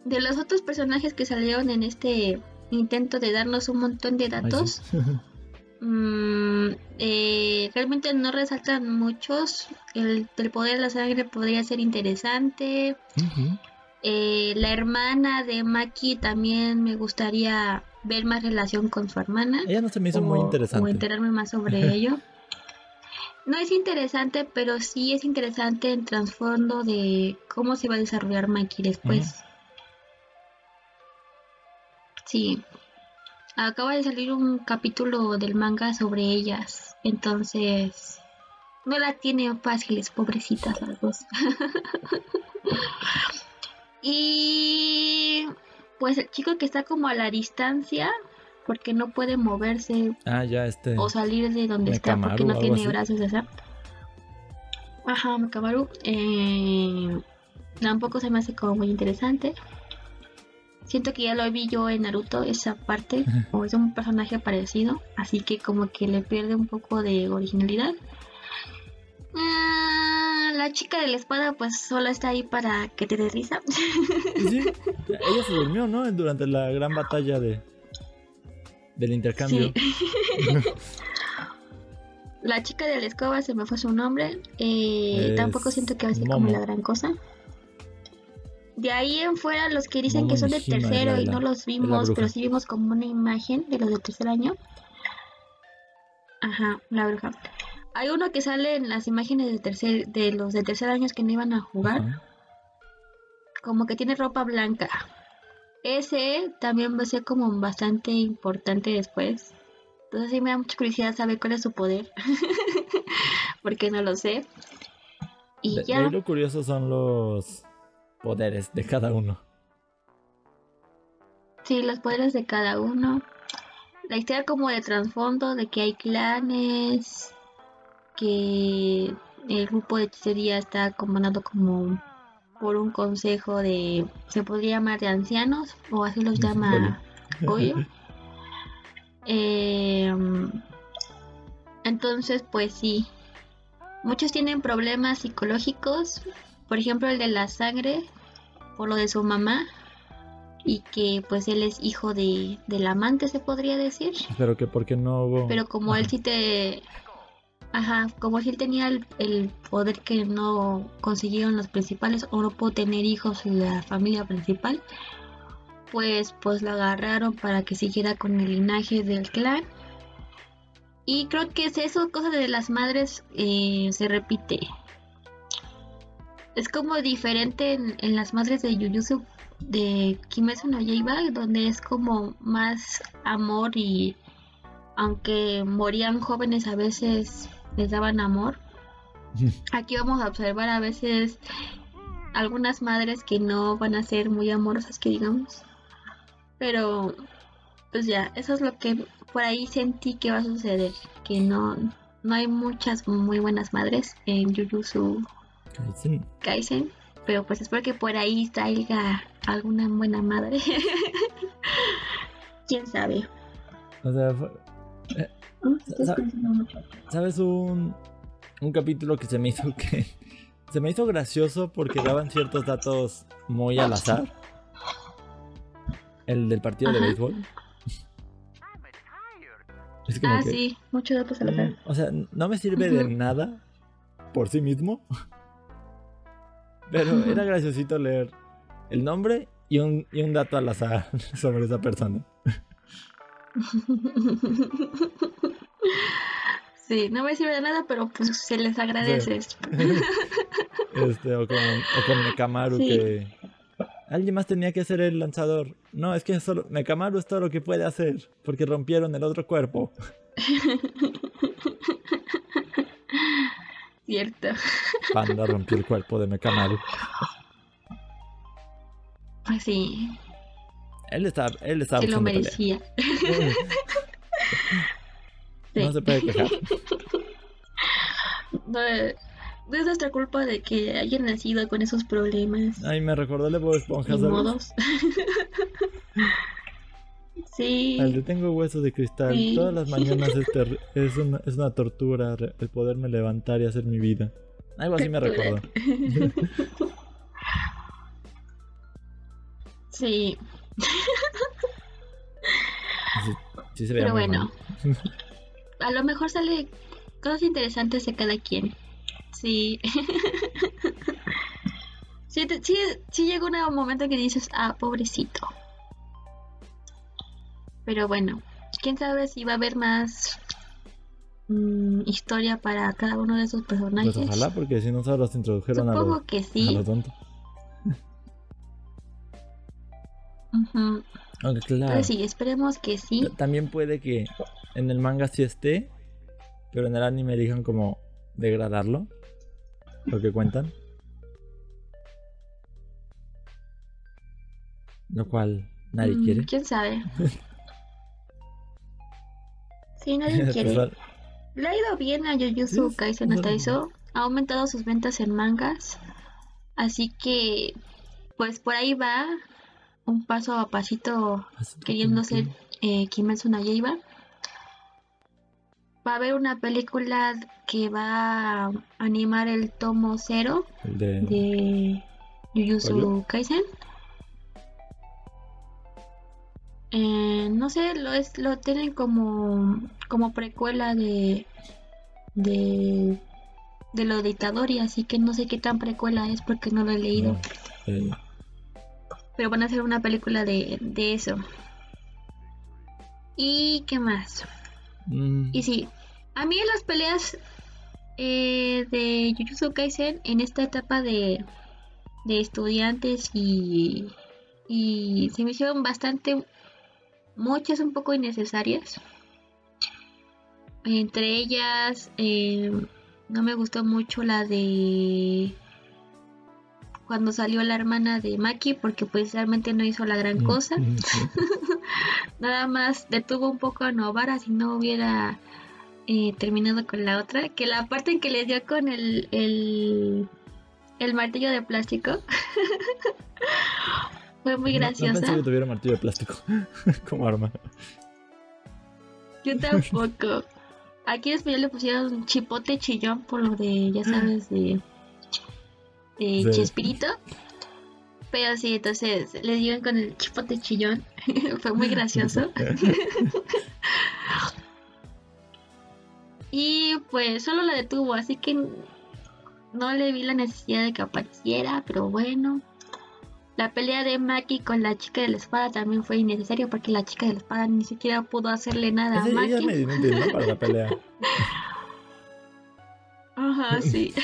De los otros personajes que salieron en este intento de darnos un montón de Ay, datos, sí. mm, eh, realmente no resaltan muchos. El poder de la sangre podría ser interesante. Eh, la hermana de Maki también me gustaría ver más relación con su hermana. Ella no se me hizo o, muy o interesante. enterarme más sobre ello. No es interesante, pero sí es interesante el trasfondo de cómo se va a desarrollar Maki después. Sí. Acaba de salir un capítulo del manga sobre ellas. Entonces. No la tienen fáciles, pobrecitas las dos. y. Pues el chico que está como a la distancia. Porque no puede moverse Ah, ya este. o salir de donde está porque no tiene así. brazos, o sea. Ajá, Mekamaru. Eh, tampoco se me hace como muy interesante. Siento que ya lo vi yo en Naruto, esa parte, o es un personaje parecido, así que como que le pierde un poco de originalidad. La chica de la espada pues solo está ahí para que te dé risa. Sí, ella se durmió, ¿no? Durante la gran batalla de del intercambio. la chica de la escoba se me fue su nombre. Eh, tampoco siento que va a ser como la gran cosa. De ahí en fuera, los que dicen que son de tercero y no los vimos, pero sí vimos como una imagen de los de tercer año. Ajá, la bruja. Hay uno que sale en las imágenes de, tercer, de los de tercer año que no iban a jugar. Como que tiene ropa blanca. Ese también va a ser como bastante importante después. Entonces sí me da mucha curiosidad saber cuál es su poder. Porque no lo sé. Y ya. lo curioso son los poderes de cada uno. Sí, los poderes de cada uno. La historia como de trasfondo de que hay clanes, que el grupo de hechicería está comandado como por un consejo de, se podría llamar de ancianos, o así los llama Goyo. Em, entonces, pues sí, muchos tienen problemas psicológicos, por ejemplo el de la sangre, por lo de su mamá, y que pues él es hijo de, del amante, se podría decir. Pero que porque no hubo... Pero como él sí te Ajá, como si él tenía el, poder que no consiguieron los principales o no pudo tener hijos en la familia principal, pues pues lo agarraron para que siguiera con el linaje del clan. Y creo que es eso, cosa de las madres eh, se repite. Es como diferente en, las madres de Jujutsu de Kimetsu no Yaiba, donde es como más amor y aunque morían jóvenes a veces les daban amor. Aquí vamos a observar a veces algunas madres que no van a ser muy amorosas, que digamos. Pero, pues ya, eso es lo que por ahí sentí que va a suceder. Que no, no hay muchas muy buenas madres en Jujutsu Kaisen. Pero pues espero que por ahí salga alguna buena madre. ¿Quién sabe? O sea, eh, ¿Sabes un, un capítulo que se me hizo que se me hizo gracioso porque daban ciertos datos muy al azar? El del partido de béisbol. ah, sí, muchos datos al azar. O sea, no me sirve de nada por sí mismo. Pero era graciosito leer el nombre y un, y un dato al azar sobre esa persona. Sí, no me sirve de nada, pero pues se les agradece Este, o con, o con Mekamaru que alguien más tenía que ser el lanzador. No, es que solo Mekamaru es todo lo que puede hacer, porque rompieron el otro cuerpo. Cierto. Panda rompió el cuerpo de Mekamaru. Pues sí. Él estaba, él estaba Se lo merecía. No se puede quejar. no, es nuestra culpa de que hayan nacido con esos problemas. Ay, me recordó el Bob Esponja. modos. sí. Al de tengo huesos de cristal. Todas las mañanas es, es, una, es una tortura el poderme levantar y hacer mi vida. Algo así me recordó. sí. Sí, se Pero bueno. a lo mejor sale cosas interesantes de cada quien. Sí. sí, sí, llega un momento que dices, ah, pobrecito. Pero bueno, quién sabe si va a haber más mm, historia para cada uno de esos personajes. Pues ojalá, porque si no se los introdujeron Supongo a que sí. A tonto. Claro. Pues sí, esperemos que sí. También puede que en el manga sí esté, pero en el anime digan como degradarlo, lo que cuentan. Lo cual nadie mm, quiere. ¿Quién sabe? sí, nadie quiere. Le ha ido bien a Jujutsu Kaisen hasta eso. ha aumentado sus ventas en mangas. Así que, pues por ahí va, un paso a pasito queriendo ser eh, Kimetsu no Yaiba. Va a haber una película que va a animar el tomo cero de... de Jujutsu Kaisen. Eh, no sé, lo es, lo tienen como como precuela de de de lo de Itadori, así que no sé qué tan precuela es porque no lo he leído. no, eh, Pero van a hacer una película de, de eso. ¿Y qué más? mm, Y sí, a mí las peleas eh, de Jujutsu Kaisen en esta etapa de, de estudiantes y, y se me hicieron bastante, muchas un poco innecesarias. Entre ellas, eh, no me gustó mucho la de cuando salió la hermana de Maki porque pues realmente no hizo la gran cosa nada más detuvo un poco a Novara si no hubiera eh, terminado con la otra. Que la parte en que le dio con el, el, el martillo de plástico fue muy No- No, graciosa. pensé que tuviera martillo de plástico como arma. Yo tampoco. Aquí en español le pusieron chipote chillón por lo de, ya sabes, de, de De- Chespirito. Pero sí, entonces le dieron con el chipote chillón. Fue muy gracioso. Y pues solo la detuvo, así que no le vi la necesidad de que apareciera, pero bueno. La pelea de Maki con la chica de la espada también fue innecesaria porque la chica de la espada ni siquiera pudo hacerle nada a Ese- Maki. Para la pelea. Ajá, sí.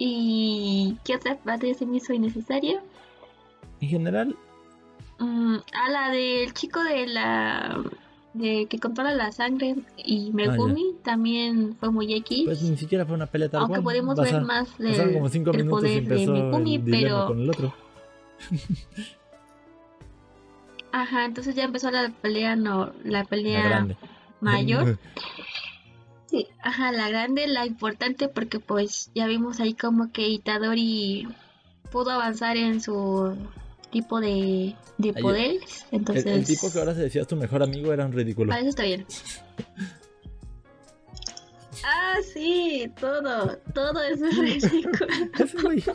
¿Y qué otra parte se me hizo innecesaria? En general, Mm, a la del chico de la de que controla la sangre y Megumi también fue muy X. Ah, pues ni siquiera fue una pelea tal aunque cual. podemos ver más del, como cinco del poder de Megumi, pero con el otro. ajá, entonces ya empezó la pelea no, la pelea mayor. Sí, ajá, la grande, la importante porque pues ya vimos ahí como que Itadori pudo avanzar en su tipo de, de Ay, poderes. El, Entonces, el tipo que ahora se decía tu mejor amigo era un ridículo. Ah, eso está bien. Ah, sí, todo, todo es ridículo.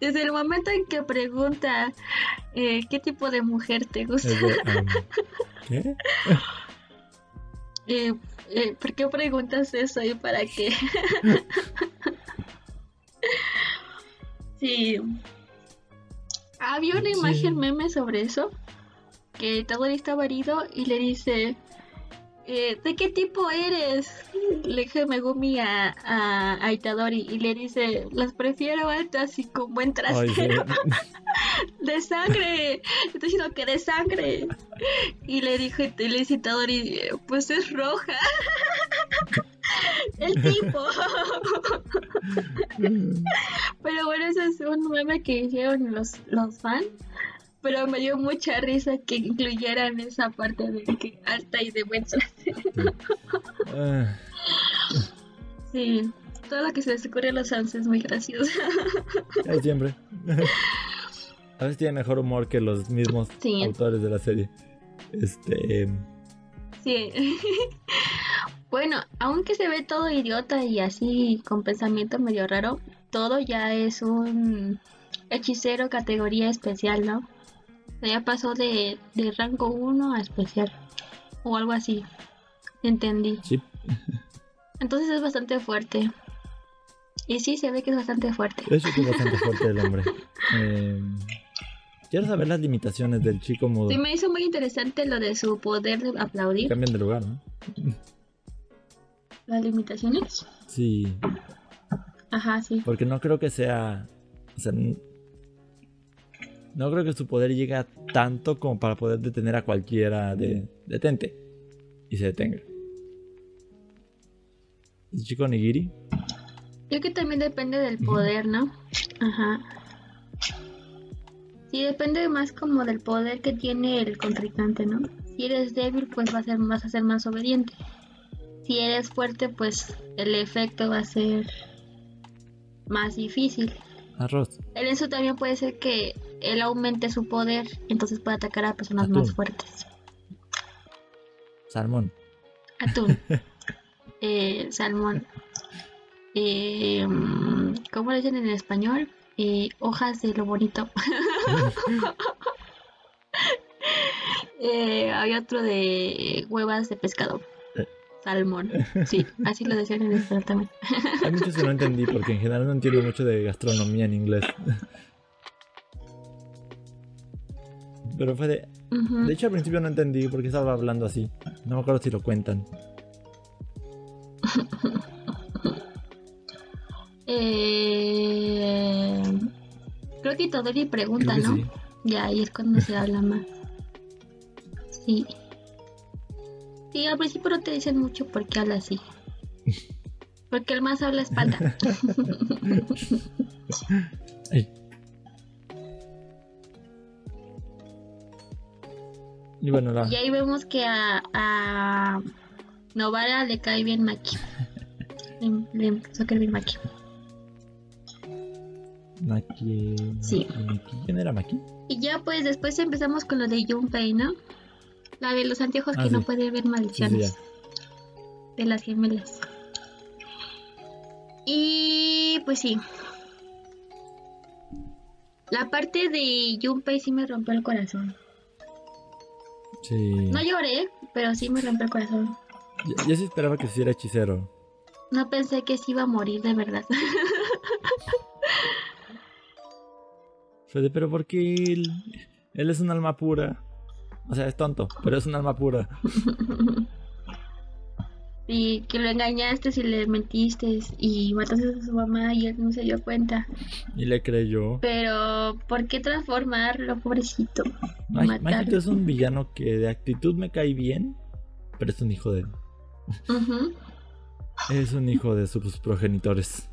Desde el momento en que pregunta eh, qué tipo de mujer te gusta, de, um, ¿Qué? Eh, eh, ¿por qué preguntas eso y para qué? sí. Había una Sí. imagen meme sobre eso, que Tadori estaba herido y le dice, eh, ¿de qué tipo eres? Le dije Megumi a, a, a Itadori y le dice, las prefiero altas y con buen Ay, trasero. de sangre, estoy diciendo que de sangre. Y le dijo, y le dice Itadori, pues es roja. El tipo. Pero bueno, ese es un meme que hicieron los, los fans. Pero me dio mucha risa que incluyeran esa parte de que alta y de buen Sí, todo lo que se les ocurre a los fans es muy gracioso. como siempre. A veces tiene mejor humor que los mismos Sí. autores de la serie. Este. Sí. bueno, aunque se ve todo idiota y así con pensamiento medio raro, todo ya es un hechicero categoría especial, ¿no? Ya pasó de, de rango 1 a especial. O algo así. Entendí. Sí. Entonces es bastante fuerte. Y sí, se ve que es bastante fuerte. Que es bastante fuerte el hombre. Eh, quiero saber las limitaciones del chico mudo. Sí, me hizo muy interesante lo de su poder de aplaudir. Cambian de lugar, ¿no? Las limitaciones. Sí. Ajá, sí. Porque no creo que sea. O sea, no creo que su poder llegue a tanto como para poder detener a cualquiera de. Detente. Y se detenga. El chico Nigiri. Yo que también depende del poder, ¿no? Ajá. Sí, depende más como del poder que tiene el contrincante, ¿no? Si eres débil, pues vas a ser, vas a ser más obediente. si eres fuerte, pues el efecto va a ser más difícil. Arroz. En eso también puede ser que él aumente su poder, entonces puede atacar a personas Atún. más fuertes. Salmón. Atún. Eh, salmón. Eh, ¿Cómo le dicen en español? Eh, hojas de lo bonito. Eh, hay otro de huevas de pescado. Eh. Salmón. Sí, así lo decían en español también. Hay muchos que no entendí porque en general no entiendo mucho de gastronomía en inglés. Pero fue de... De hecho al principio no entendí por qué estaba hablando así. No me acuerdo si lo cuentan. Eh, creo que Todori pregunta, que ¿no? sí. Ya, ahí es cuando se habla más. Sí. Sí, al principio no te dicen mucho por qué habla así. Porque el más habla espalda. Ay. Y bueno, la... y ahí vemos que a, a Novara le cae bien Maki. Le, empezó a caer bien Maki. Maki... Sí. Maki-. ¿Quién era Maki? Y ya pues después empezamos con lo de Junpei, ¿no? La de los anteojos Ah, que no puede ver Sí, sí, maldiciones. de las gemelas. Y pues sí. La parte de Junpei sí me rompió el corazón. Sí. No lloré, pero sí me rompió el corazón. Yo, yo sí esperaba que se hiciera hechicero. No pensé que sí iba a morir de verdad. Fue de, pero porque él, él es un alma pura. O sea, es tonto, pero es un alma pura. y que lo engañaste y le mentiste y mataste a su mamá y él no se dio cuenta. Y le creyó. Pero, ¿por qué transformarlo, pobrecito? Ma- matarlo. Mágico es un villano que de actitud me cae bien, pero es un hijo de. Es un hijo de sus progenitores.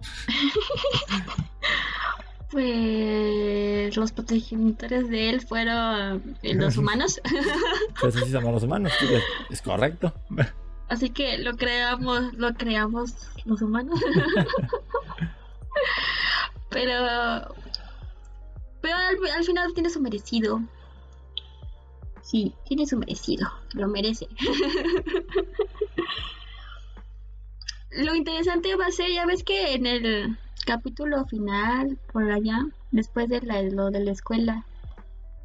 Pues los progenitores de él fueron eh, los humanos. Pues así somos los humanos. sí, es- Es correcto. Así que lo creamos, lo creamos los humanos. pero pero al, al final tiene su merecido. Sí, tiene su merecido, lo merece. lo interesante va a ser, ya ves que en el capítulo final, por allá, después de la- lo de la escuela,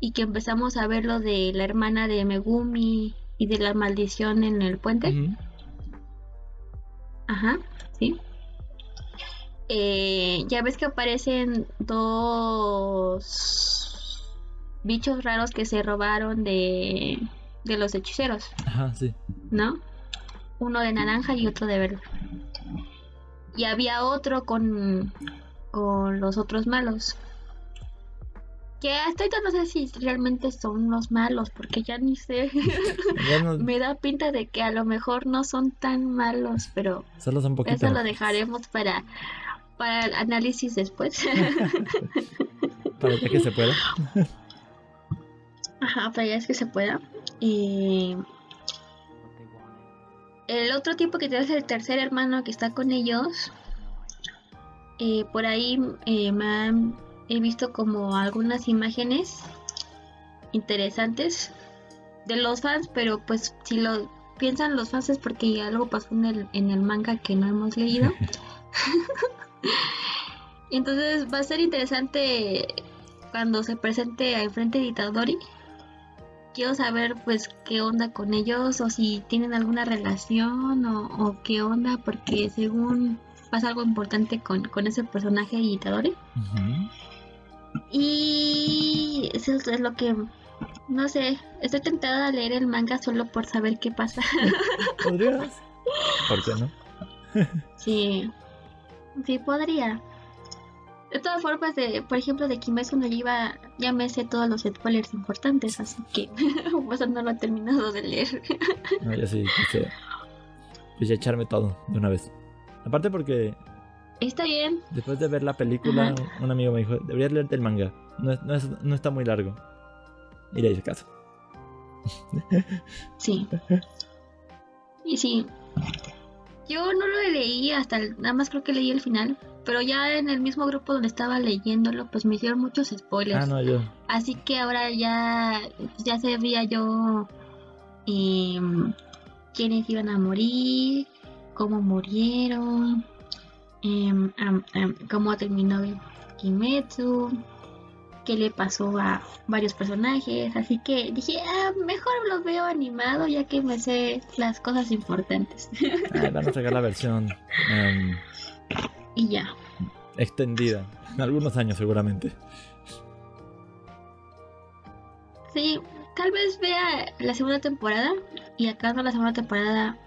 y que empezamos a ver lo de la hermana de Megumi y de la maldición en el puente. Ajá, sí. Eh, ya ves que aparecen dos bichos raros que se robaron de, de los hechiceros, Ajá, sí. ¿no? Uno de naranja y otro de verde. Y había otro con, con los otros malos. Que hasta ahorita no sé si realmente son los malos, porque ya ni sé. Ya no- Me da pinta de que a lo mejor no son tan malos, pero solo son poquito. eso lo dejaremos para, para el análisis después. Para que se pueda. Ajá, para ya es que se pueda. Y el otro tipo que tienes el tercer hermano que está con ellos. eh, por ahí eh, me han- he visto como algunas imágenes interesantes de los fans, pero pues si lo piensan los fans es porque algo pasó en el, en el manga que no hemos leído. Entonces va a ser interesante cuando se presente al frente de Itadori. Quiero saber pues qué onda con ellos o si tienen alguna relación o, o qué onda porque según pasa algo importante con, con ese personaje de Itadori. Y eso es lo que no sé, estoy tentada a leer el manga solo por saber qué pasa. ¿Podrías? ¿Por qué no? Sí, sí podría. De todas formas, de, por ejemplo, de Kimetsu no Yaiba ya me sé todos los spoilers importantes, así que pues no lo he terminado de leer. No, ya sí, quise, quise echarme todo de una vez. Aparte porque Está bien, después de ver la película, un amigo me dijo, deberías leerte el manga. No, es- no, es- no está muy largo. Y le hice caso. sí. Y sí, yo no lo leí hasta, el- nada más creo que leí el final, pero ya en el mismo grupo donde estaba leyéndolo, pues me hicieron muchos spoilers. Ah, no, yo. Así que ahora ya, ya sabía yo em, quiénes iban a morir, cómo murieron, am, cómo terminó Kimetsu, qué le pasó a varios personajes. Así que dije, ah, mejor lo veo animado ya que me sé las cosas importantes. Ah, van a sacar la versión em, y ya. extendida. En algunos años, seguramente. Sí, tal vez vea la segunda temporada y acabando la segunda temporada,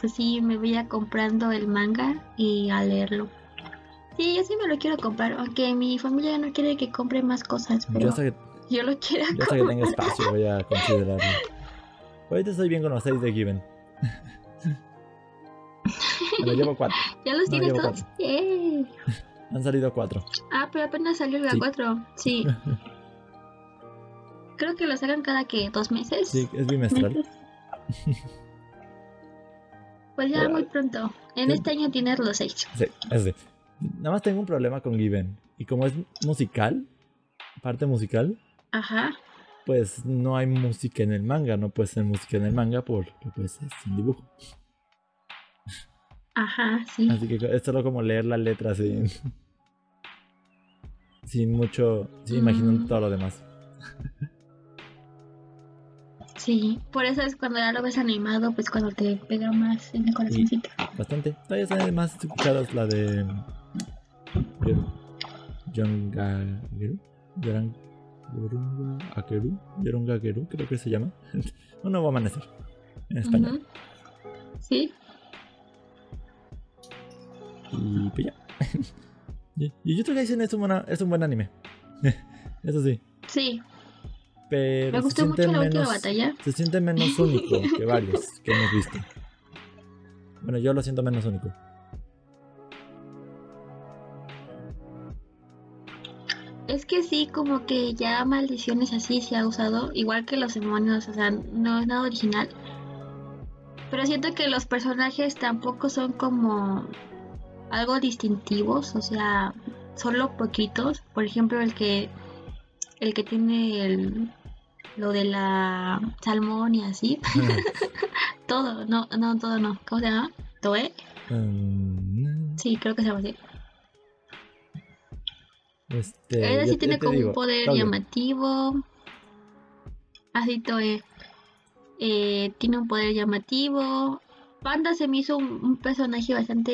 pues sí, me vaya comprando el manga y a leerlo. Sí, yo sí me lo quiero comprar, aunque mi familia no quiere que compre más cosas, Yo hasta que, yo lo quiero yo hasta que comprar. tenga espacio voy a considerarlo. Ahorita estoy bien con los 6 de Given. Lo llevo 4. ¿Ya los No, tienes todos? Han salido 4. Ah, pero apenas salió el Sí. 4 Sí. Creo que lo sacan cada que dos meses. Sí, es bimestral. meses. Pues ya muy pronto. En Sí. este año tienes los seis. Sí, ese. Nada más tengo un problema con Given. Y como es musical, parte musical, Ajá. pues no hay música en el manga. No puede ser música en el manga porque pues es un dibujo. Ajá, sí. Así que es solo como leer la letra sin, sin mucho, sin imaginando Mm. todo lo demás. Sí, por eso es cuando ya lo ves animado, pues cuando te pega más en el corazoncito. Bastante. Todavía están más escuchadas la de Yongageru. Yorunga Akeru. Yorunga Akeru, creo que se llama. Un nuevo amanecer. En español. Sí, Y pues ya. Y Jujutsu Kaisen es un, buena- es un buen anime. Eso sí. sí. Pero Me se gustó mucho la última batalla. Se siente menos único que varios que hemos visto. Bueno, yo lo siento menos único. Es que sí, como que ya maldiciones así se ha usado, igual que los demonios, o sea, no es nada original. Pero siento que los personajes tampoco son como algo distintivos, o sea, solo poquitos. Por ejemplo, el que el que tiene el, lo de la salmón y así. todo, no, no, todo no. ¿Cómo se llama? ¿Toe? Mm, Sí, creo que se llama así. Este, ya sí tiene como digo, un poder llamativo. Así Toe. Eh, tiene un poder llamativo. Panda se me hizo un, un personaje bastante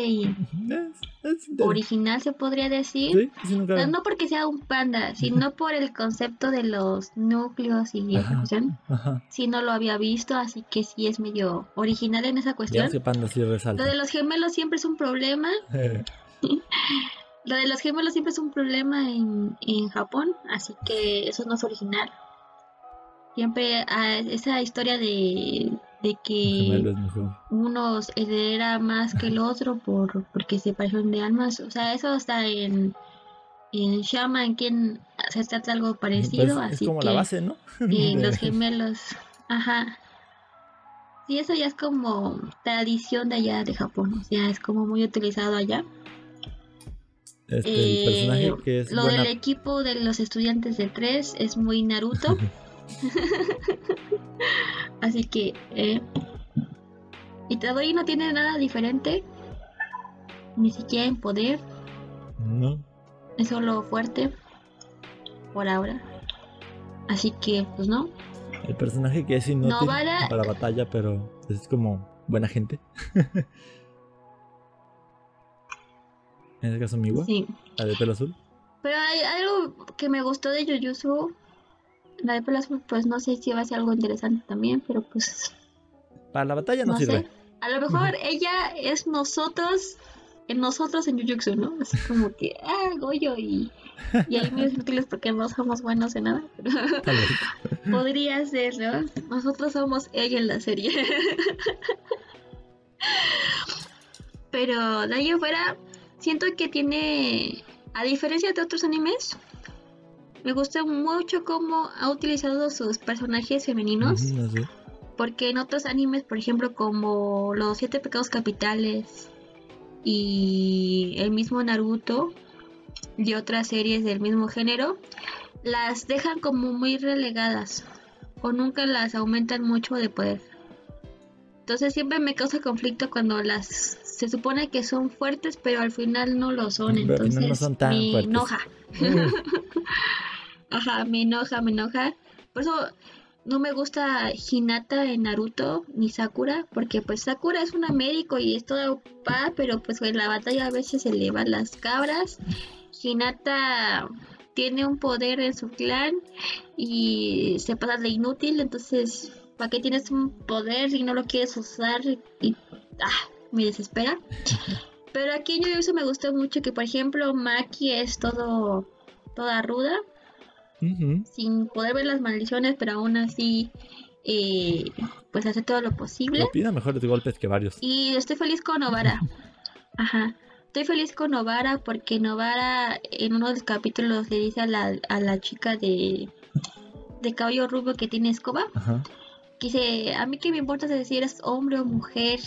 original, se podría decir. Sí, sí, no porque sea un panda, sino por el concepto de los núcleos y Ajá. cuestión. Ajá. Sí, no lo había visto, así que sí es medio original en esa cuestión. Que Panda sí resalta. Lo de los gemelos siempre es un problema. Lo de los gemelos siempre es un problema en, en Japón, así que eso no es original. Siempre ah, esa historia de, de que Gemelo es mejor. uno era más que el otro por porque se parecen de almas, o sea, eso está en en Shaman quien se trata algo parecido, Pues, es así como que la base, ¿no? eh, los gemelos, ajá. Sí, eso ya es como tradición de allá de Japón, o sea, es como muy utilizado allá. Este, Eh, el personaje que es Lo buena- del equipo de los estudiantes de tres es muy Naruto. Así que. Eh, Itadori no tiene nada diferente. Ni siquiera en poder. No. Es solo fuerte. Por ahora. Así que, pues no. El personaje que es inútil Novara- para la batalla, pero es como buena gente. en este caso Miwa, Sí. la de pelo azul. Pero hay algo que me gustó de Jujutsu. La de pues no sé si va a ser algo interesante también, pero pues Para la batalla no, no sirve. sé. A lo mejor ella es nosotros, en nosotros en Jujutsu, ¿no? Así como que, ah, Goyo y, y ahí muy útiles porque no somos buenos en nada. Podría ser, ¿no? Nosotros somos ella en la serie. Pero de ahí afuera, siento que tiene, a diferencia de otros animes, me gusta mucho cómo ha utilizado sus personajes femeninos. Porque en otros animes, por ejemplo, como Los Siete Pecados Capitales y el mismo Naruto y otras series del mismo género, las dejan como muy relegadas o nunca las aumentan mucho de poder. Entonces siempre me causa conflicto cuando las se supone que son fuertes, pero al final no lo son. Pero Entonces no son tan me fuertes. enoja. Mm. Ajá, me enoja, me enoja. Por eso no me gusta Hinata en Naruto ni Sakura, porque pues Sakura es una médico y es toda ocupada, pero pues en la batalla a veces se le van las cabras. Hinata tiene un poder en su clan y se pasa de inútil, entonces ¿para qué tienes un poder si no lo quieres usar? Y ah, me desespera. Pero aquí en Jujutsu me gustó mucho que por ejemplo Maki es todo toda ruda Sin poder ver las maldiciones, pero aún así, eh, pues hace todo lo posible. Pida mejores golpes que varios. Y estoy feliz con Novara. Ajá. Estoy feliz con Novara porque Novara en uno de los capítulos le dice a la, a la chica de, de cabello rubio que tiene escoba, Ajá. que dice, a mí que me importa si eres hombre o mujer.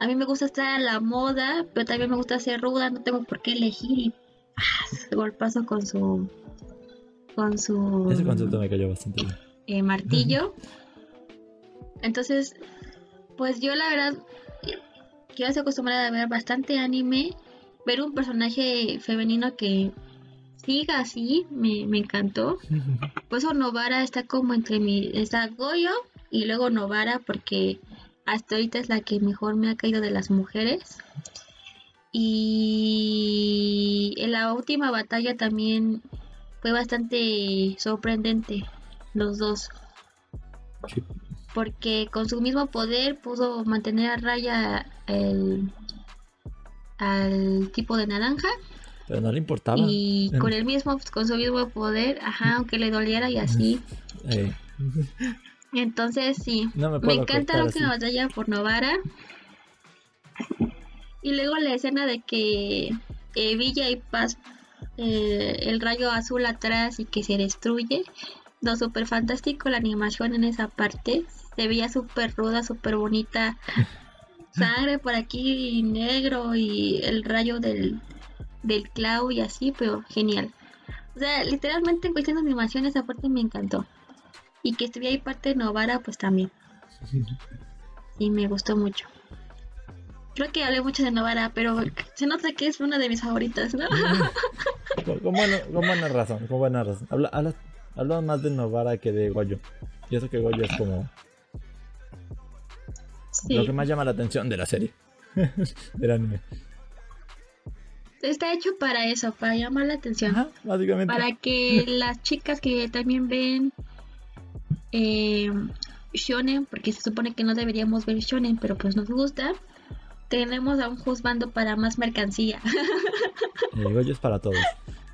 A mí me gusta estar a la moda, pero también me gusta ser ruda, no tengo por qué elegir. Y ¡paz! golpazo con su... Con su Ese concepto me cayó bastante bien. eh, martillo. Entonces, pues yo la verdad, que estoy acostumbrada a ver bastante anime, ver un personaje femenino que siga así, me, me encantó. Por eso Novara está como entre mi, está Goyo y luego Novara porque hasta ahorita es la que mejor me ha caído de las mujeres. Y en la última batalla también fue bastante sorprendente los dos. Sí. porque con su mismo poder pudo mantener a raya el al tipo de naranja Pero no le importaba. y con el mismo con su mismo poder ajá aunque le doliera y así. Entonces sí no me me encanta la última batalla por Novara. Y luego la escena de que eh, Villa y Paz eh, el rayo azul atrás y que se destruye. No súper fantástico la animación en esa parte se veía súper ruda súper bonita. Sangre por aquí y negro y el rayo del del Clau y así pero genial. O sea literalmente en cuestión de animación esa parte me encantó. Y que estuviera ahí parte de Novara pues también. Y me gustó mucho. Creo que hablé mucho de Novara, pero se nota que es una de mis favoritas, ¿no? Con, con buena, con buena razón, con buena razón. Habla, habla, habla más de Novara que de Goyo. Y eso que Goyo es como lo que más llama la atención de la serie. Del anime. Está hecho para eso, para llamar la atención. Ajá, básicamente. Para que las chicas que también ven eh, shonen, porque se supone que no deberíamos ver shonen, pero pues nos gusta, tenemos a un juzgando para más mercancía. Eh, Goyo es para todos.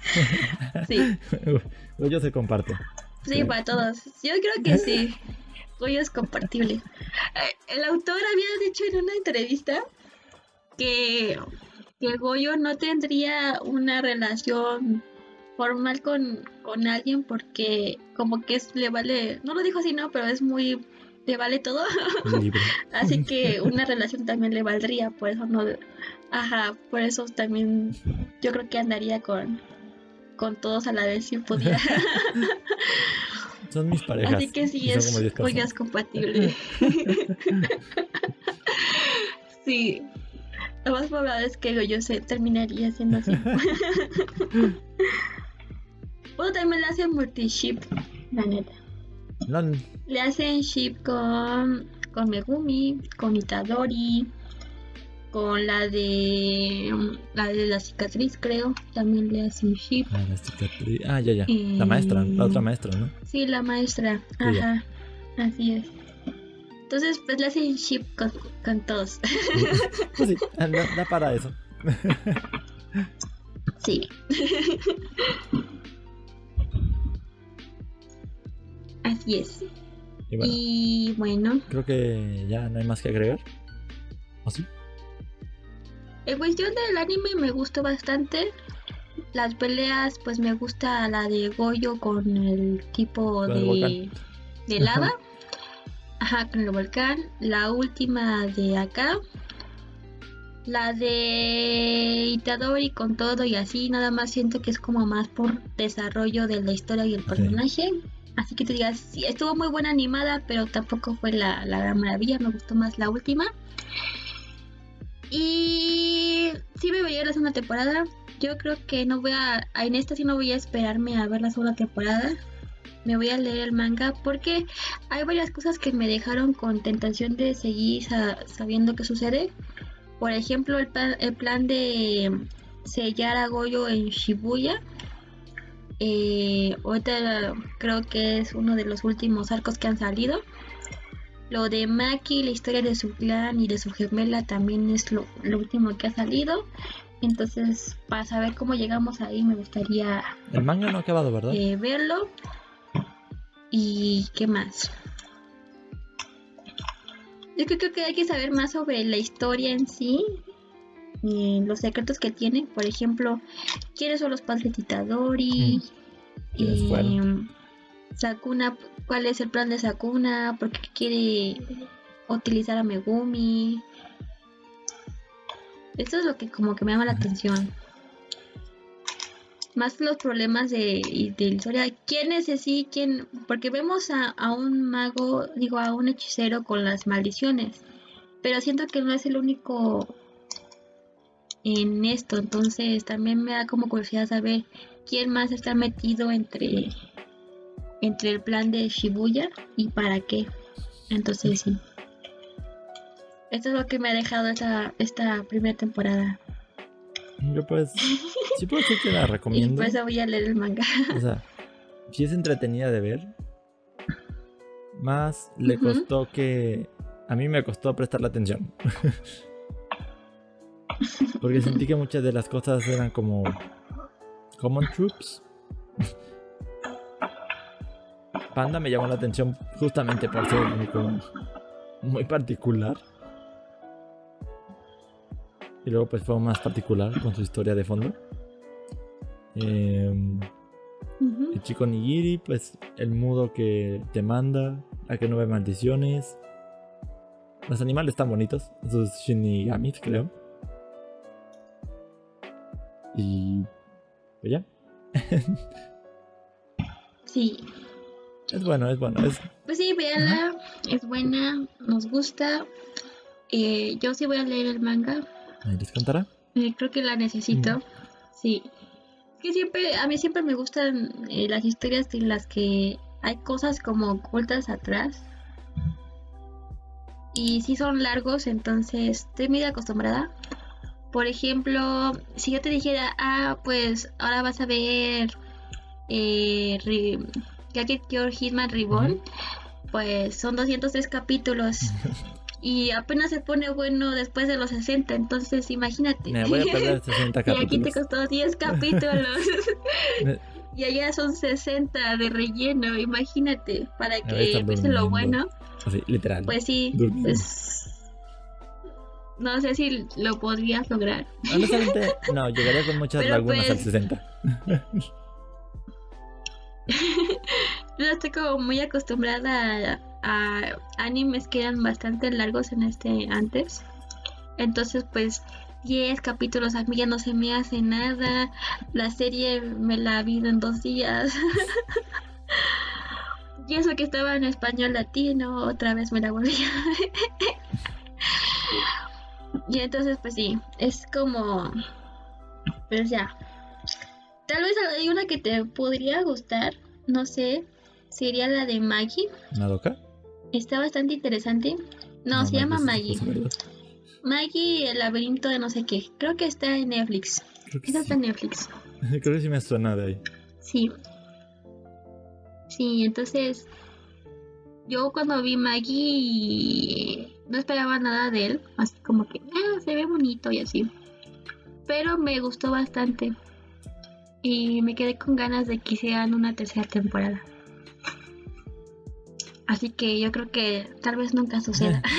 sí, Goyo se comparte. sí, Sí. para todos. Yo creo que sí. Goyo es compartible. Eh, El autor había dicho en una entrevista que, que Goyo no tendría una relación formal con, con alguien porque como que es, le vale, no lo dijo así, no, pero es muy, le vale todo. Así que una relación también le valdría, por eso no, ajá, por eso también yo creo que andaría con, con todos a la vez si pudiera. Son mis parejas. Así que sí es, como 10 ya personas. es compatible. sí. Lo más probable es que yo se terminaría siendo así. o también le hacen multi-ship, la neta. Le hacen ship con, con Megumi, con Itadori, con la de la de la cicatriz, creo. También le hacen ship. ah, la cicatriz. Ah, ya, ya. La maestra, la otra maestra, ¿no? Sí, la maestra. Sí, ya. Ajá. Así es. Entonces, pues le hacen ship con, con todos. Pues sí, da, da para eso. sí. Así es. Y bueno, Y bueno, creo que ya no hay más que agregar. ¿O sí? en cuestión del anime me gustó bastante. Las peleas, pues me gusta la de Goyo con el tipo de lava. Ajá, con el volcán. La última de acá. La de Itadori con todo y así, nada más siento que es como más por desarrollo de la historia y el personaje. Así que te digas, sí, estuvo muy buena animada, pero tampoco fue la, la gran maravilla, me gustó más la última. Y sí me veía la segunda temporada. Yo creo que no voy a, en esta sí no voy a esperarme a ver la segunda temporada. Me voy a leer el manga porque hay varias cosas que me dejaron con tentación de seguir sabiendo qué sucede. Por ejemplo, el, el plan de sellar a Goyo en Shibuya eh, ahorita creo que es uno de los últimos arcos que han salido. Lo de Maki, la historia de su clan y de su gemela también es lo, último que ha salido. Entonces, para saber cómo llegamos ahí, me gustaría. El manga no ha acabado, ¿verdad? Eh, verlo. ¿Y qué más? Yo creo que hay que saber más sobre la historia en sí los secretos que tiene, por ejemplo, quiénes son los padres de Titadori, mm. Sakuna, cuál es el plan de Sakuna, por qué quiere utilizar a Megumi. Eso es lo que como que me llama la atención. Más los problemas de, de la historia. ¿Quién es así? ¿Quién? Porque vemos a, a un mago, digo, a un hechicero con las maldiciones. Pero siento que no es el único en esto. Entonces también me da como curiosidad saber quién más está metido entre, entre el plan de Shibuya y para qué. Entonces sí. Esto es lo que me ha dejado esta, esta primera temporada. Yo pues, sí puedo decir que la recomiendo. Y pues voy a leer el manga. O sea, si es entretenida de ver. Más le costó que... A mí me costó prestarle atención. Porque sentí que muchas de las cosas eran como Common Troops. Panda me llamó la atención justamente por ser muy particular. Y luego pues fue más particular con su historia de fondo. Em, el chico Nigiri, pues el mudo que te manda, a que no ve maldiciones. Los animales están bonitos, sus shinigamis creo. Y. Pues ya. sí. Es bueno, es bueno. Es... Pues sí, véanla. Es buena, nos gusta. Eh, yo sí voy a leer el manga. ¿Les contará? Eh, creo que la necesito. Sí. Es que siempre, a mí siempre me gustan eh, las historias en las que hay cosas como ocultas atrás. Y si son largos, entonces estoy muy acostumbrada. Por ejemplo, si yo te dijera, ah, pues ahora vas a ver eh, Cure Hitman Reborn, pues son 203 capítulos. y apenas se pone bueno después de los 60, entonces imagínate. Me voy a perder 60 capítulos. y aquí te costó 10 capítulos. y allá son 60 de relleno, imagínate, para que empiece lo bueno. Así, literal. Pues sí, pues no sé si lo podrías lograr. Honestamente, no, llegaría con muchas lagunas al 60. Pues, yo estoy como muy acostumbrada a, animes que eran bastante largos en este antes. Entonces, pues 10 capítulos a mí ya no se me hace nada. La serie me la vi en dos días. y eso que estaba en español latino, otra vez me la volví a y entonces, pues sí, es como. Pues ya. Tal vez hay una que te podría gustar, no sé. Sería la de Maggie. ¿Madoka? Está bastante interesante. No, se llama Maggie. Maggie, el laberinto de no sé qué. Creo que está en Netflix. Creo que está en Netflix. Creo que sí me suena de ahí. Sí. Sí, entonces. Yo cuando vi Maggie no esperaba nada de él, así como que ah, se ve bonito y así. Pero me gustó bastante y me quedé con ganas de que hicieran una tercera temporada. Así que yo creo que tal vez nunca suceda.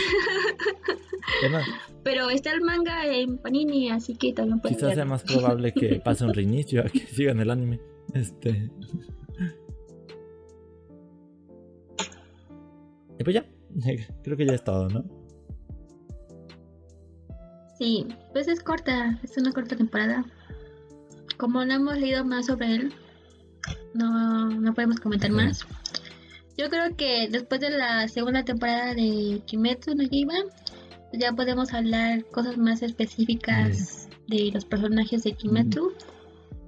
Pero está el manga en Panini, así que también puede Quizás sea más probable que pase un reinicio a que sigan el anime. Este. Y pues ya, creo que ya es todo, ¿no? Sí, pues es corta, es una corta temporada. Como no hemos leído más sobre él, no, no podemos comentar más. Yo creo que después de la segunda temporada de Kimetsu no Yaiba, ya podemos hablar cosas más específicas de los personajes de Kimetsu,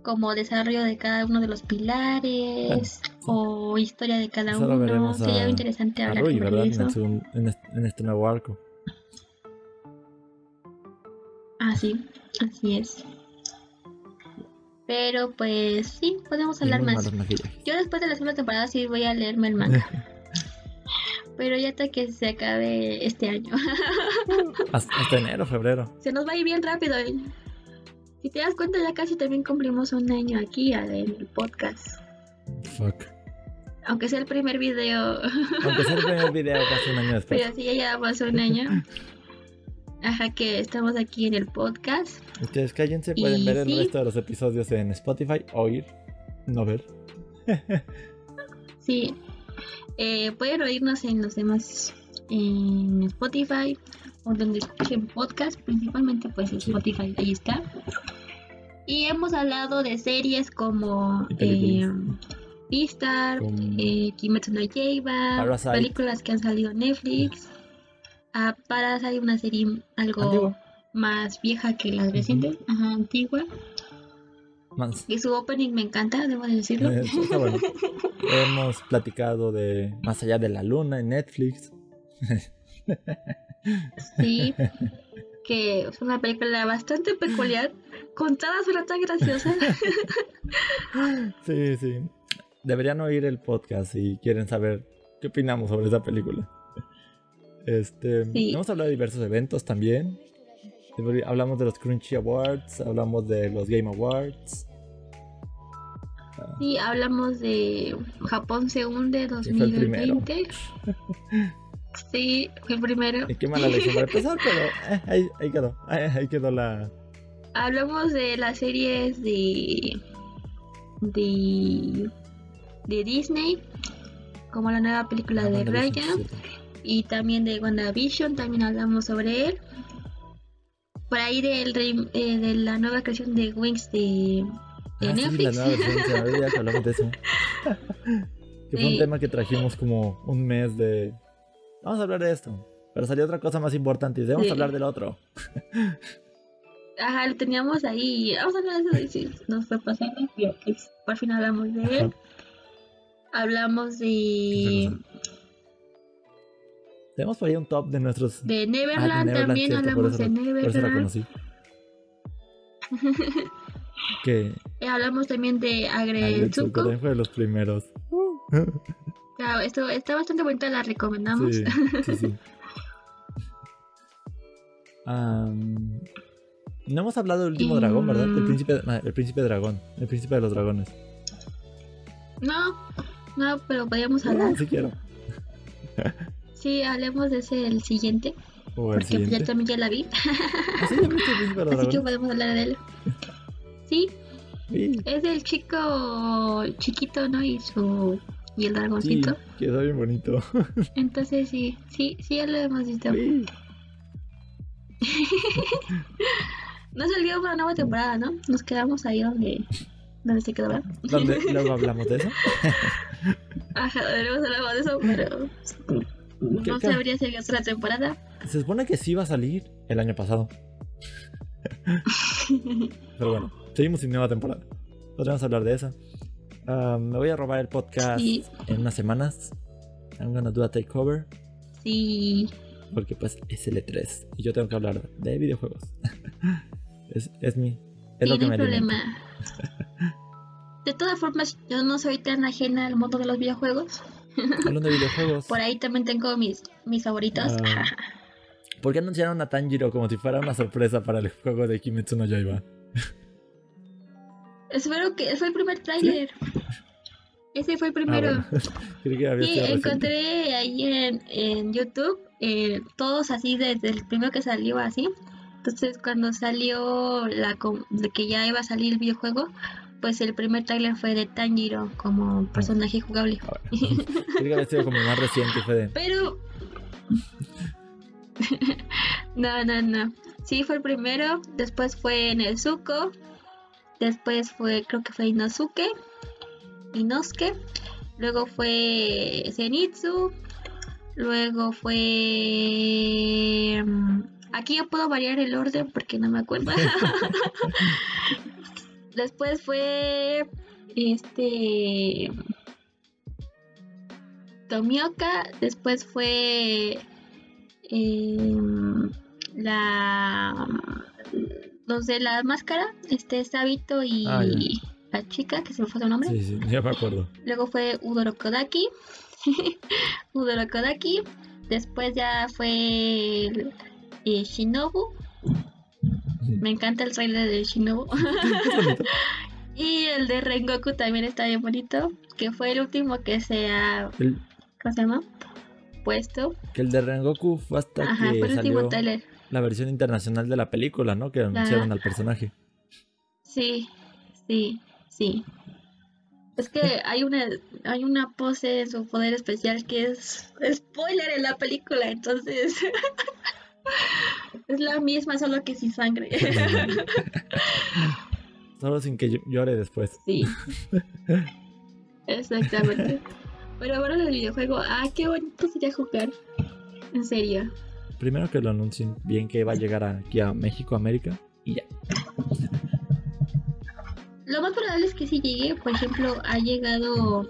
como desarrollo de cada uno de los pilares o historia de cada Solo uno. Sería a- interesante A hablar Rui, sobre ¿verdad? Eso. el en este, en este nuevo arco. Ah, sí, así es. Pero pues sí, podemos hablar más. Yo después de la segunda temporada sí voy a leerme el manga. Pero ya hasta que se acabe este año. Hasta, hasta enero, febrero. se nos va a ir bien rápido. ¿eh? Si te das cuenta, ya casi también cumplimos un año aquí en el podcast. Fuck. Aunque sea el primer video. Aunque sea el primer video casi un año después. Pero sí, ya llevamos un año. Ajá, que estamos aquí en el podcast. Ustedes cállense, pueden Y ver el resto de los episodios en Spotify, oír, no ver. Sí. Eh, pueden oírnos en los demás en Spotify o donde escuchen podcast, principalmente pues en Sí. Spotify, ahí está. Y hemos hablado de series como eh, Beastar, Como- eh, Kimetsu no Yaiba, películas que han salido en Netflix. Ah, Parasite, una serie algo Antigua. más vieja que la reciente, ajá, antigua. Más. Y su opening me encanta, debo de decirlo. Eh, eso está bueno. Hemos platicado de Más allá de la luna en Netflix. Sí, que es una película bastante peculiar, contada pero tan graciosa. Sí, sí. Deberían oír el podcast si quieren saber qué opinamos sobre esa película. Este, Sí. hemos hablado de diversos eventos también. Hablamos de los Crunchy Awards, hablamos de los Game Awards. Sí, hablamos de Japón se hunde Que fue el. 2020. Sí, fue el primero. Y qué mala lección para empezar, pero eh, ahí, ahí quedó. Ahí, ahí quedó la. Hablamos de las series de de de Disney, como la nueva película la de Raya Vision, y también de WandaVision, también hablamos sobre él. Por ahí del eh, de la nueva creación de Wings de, de Ah, sí, la Netflix. nueva olvidaba que hablamos de eso. que fue un tema que trajimos como un mes de. Vamos a hablar de esto. Pero salió otra cosa más importante y debemos Sí. hablar del otro. Ajá, lo teníamos ahí. Vamos a hablar de eso. nos fue pasando. Por fin hablamos de él. Hablamos de, Tenemos por ahí un top de nuestros. de Ah, de Neverland. también cierto, hablamos de Neverland. conocí. que Eh, hablamos también de Agretsuko también fue de los primeros. Claro, esto está bastante bonita, la recomendamos. Sí, sí, no hemos hablado del último Y- dragón, ¿verdad? El príncipe, ah, el príncipe dragón. El príncipe de los dragones. No, no, pero podríamos hablar. Sí quiero. Sí, hablemos de ese el siguiente. O el Porque pues, ya siguiente. también ya la vi. ¿Ah, sí, ya los Así que podemos hablar de él. Sí, Sí, es el chico chiquito, ¿no? Y su. Y el sí, dragoncito. quedó bien bonito. Entonces sí, sí, sí, ya lo hemos visto. Sí. No salió una nueva temporada, ¿no? Nos quedamos ahí donde, donde se quedó. ¿Dónde luego hablamos de eso? Ajá, deberíamos hablar de eso, pero ¿Qué- no qué? sabría si hay otra temporada. Se supone que sí iba a salir el año pasado. Pero bueno, seguimos sin nueva temporada. Podríamos hablar de eso. Ah, me voy a robar el podcast Sí. en unas semanas. I'm gonna do a takeover. Sí, Porque pues es el E3 y yo tengo que hablar de videojuegos. es, es mi. Es sí, lo que no me problema. De todas formas, yo no soy tan ajena al mundo de los videojuegos. Hablando de videojuegos. Por ahí también tengo mis, mis favoritos. Ah. ¿Por qué anunciaron a Tanjiro como si fuera una sorpresa para el juego de Kimetsu no Yaiba? Espero que fue el primer tráiler. Ese fue el primero. Ah, bueno. Creí que había Sí, reciente. encontré ahí en, en YouTube eh, todos así desde el primero que salió así. Entonces cuando salió la com- de que ya iba a salir el videojuego, pues el primer tráiler fue de Tanjiro como personaje jugable. Ah. Creí que como más reciente fue de. Pero no, no, no. Sí, fue el primero. Después fue Nezuko. Después fue, creo que fue Inosuke. Inosuke. Luego fue Zenitsu. Luego fue... mm, Aquí yo puedo variar el orden porque no me acuerdo. Después fue... Este... Tomioka. Después fue... em, la... Los de la máscara. Este Sabito y... Ah. La chica, que se me fue su nombre. Sí, sí, ya me acuerdo. Luego fue Udorokodaki. Udorokodaki. Después ya fue eh, Shinobu. Me encanta el trailer de Shinobu. Y el de Rengoku también está bien bonito. Que fue el último que se ha. El- ¿Cómo se llama? Puesto. que el de Rengoku fue hasta Ajá, que fue el último salió trailer. la versión internacional de la película, ¿no? Que anunciaron al personaje. Sí, sí, sí. Es que hay una, hay una pose en su poder especial que es spoiler en la película, entonces es la misma, solo que sin sangre. Solo sin que llo- llore después. Sí, exactamente. Pero bueno, el videojuego, ah, qué bonito sería jugar. En serio. Primero que lo anuncien bien que va a llegar aquí a México, América. Y ya. Lo más probable es que si llegue, por ejemplo, ha llegado.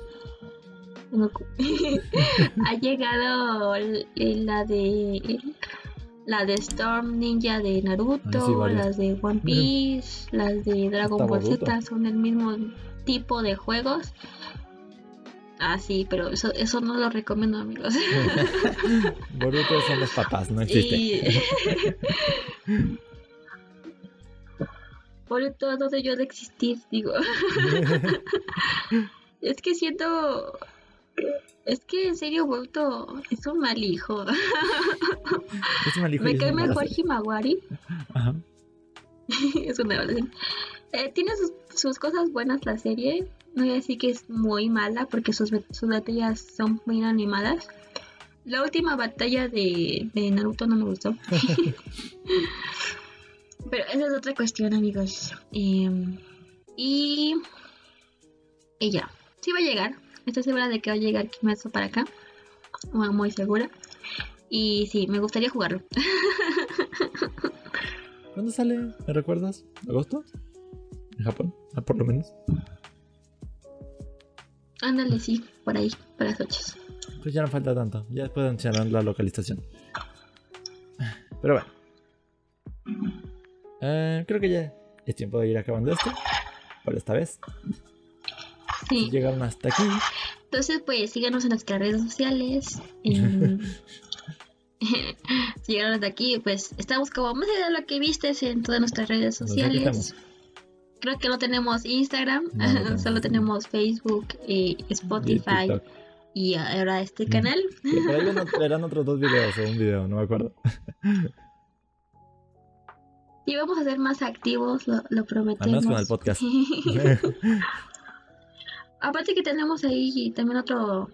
ha llegado la de. La de Storm Ninja de Naruto, Ah, sí, las de One Piece, las de Dragon Ball. Z, son el mismo tipo de juegos. Ah, sí, pero eso, eso no lo recomiendo, amigos. Boruto son los papás, no existe. Y... Boruto no debió de existir, digo. Es que siento. Es que en serio, Boruto es un mal hijo. Es un hijo y Me cae mejor. Himawari. Ajá. es una. Eh, tiene sus, sus cosas buenas la serie. No voy a decir que es muy mala porque sus, sus batallas son muy animadas. La última batalla de, de Naruto no me gustó. Pero esa es otra cuestión, amigos. Eh, y. Y ya. Sí va a llegar. Estoy segura de que va a llegar Kimetsu para acá. Muy, segura. Y sí, me gustaría jugarlo. ¿Cuándo sale? ¿Me recuerdas? ¿Agosto? ¿En Japón? Ah, por lo menos. Ándale, sí, por ahí, para las 8. Pues ya no falta tanto. Ya después anunciarán la localización. Pero bueno. Eh, creo que ya es tiempo de ir acabando esto. Por esta vez. Sí. Llegaron hasta aquí. Entonces, pues síganos en nuestras redes sociales. en- si llegaron hasta aquí, pues estamos como más allá de lo que vistes en todas nuestras redes sociales. Creo que no tenemos Instagram, No, no tenemos solo tenemos Facebook, eh, Y Spotify y ahora este Mm. canal. Que por ahí ven- verán otros dos videos o un video, no me acuerdo. Y vamos a ser más activos, lo, lo prometemos. Con el podcast. Aparte que tenemos ahí también otro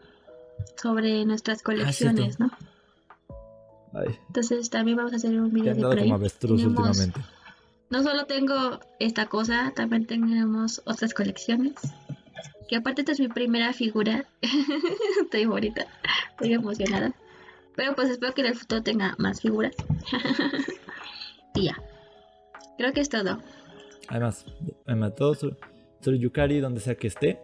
sobre nuestras Ah, colecciones, ¿no? Ay, Entonces también vamos a hacer un video de por ahí. como avestruz Tenemos- últimamente. No solo tengo esta cosa, también tenemos otras colecciones. Que aparte esta es mi primera figura. estoy bonita, estoy emocionada. Pero pues espero que en el futuro tenga más figuras. y ya. Creo que es todo. Además, además todo su Yukari, donde sea que esté.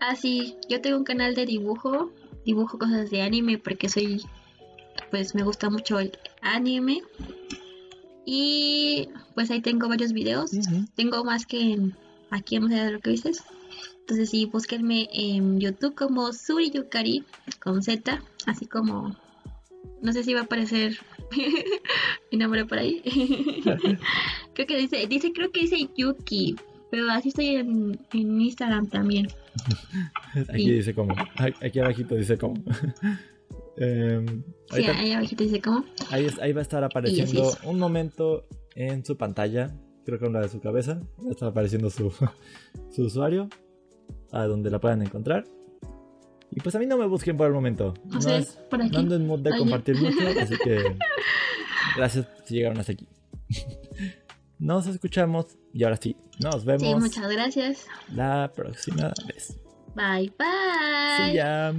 Ah, sí, yo tengo un canal de dibujo. Dibujo cosas de anime porque soy. Pues me gusta mucho el anime. Y pues ahí tengo varios videos. Tengo más que en, aquí en Museo de lo que dices. Entonces sí, búsquenme en YouTube como Suri Yukari con Z, así como no sé si va a aparecer mi nombre por ahí. creo que dice, dice, creo que dice Yuki, pero así estoy en, en Instagram también. Aquí Sí. dice como. Aquí abajito dice como. Em, Sí, ahí abajito dice cómo. ahí, es- ahí va a estar apareciendo es. un momento en su pantalla. Creo que en la de su cabeza. Va a estar apareciendo su, su usuario. A donde la puedan encontrar. Y pues a mí no me busquen por el momento. No No, sé, es- por aquí. no ando en mood de Oye. compartir mucho, así que gracias si llegaron hasta aquí. Nos escuchamos y ahora sí, nos vemos Sí, muchas gracias. la próxima vez. Bye, bye. See ya.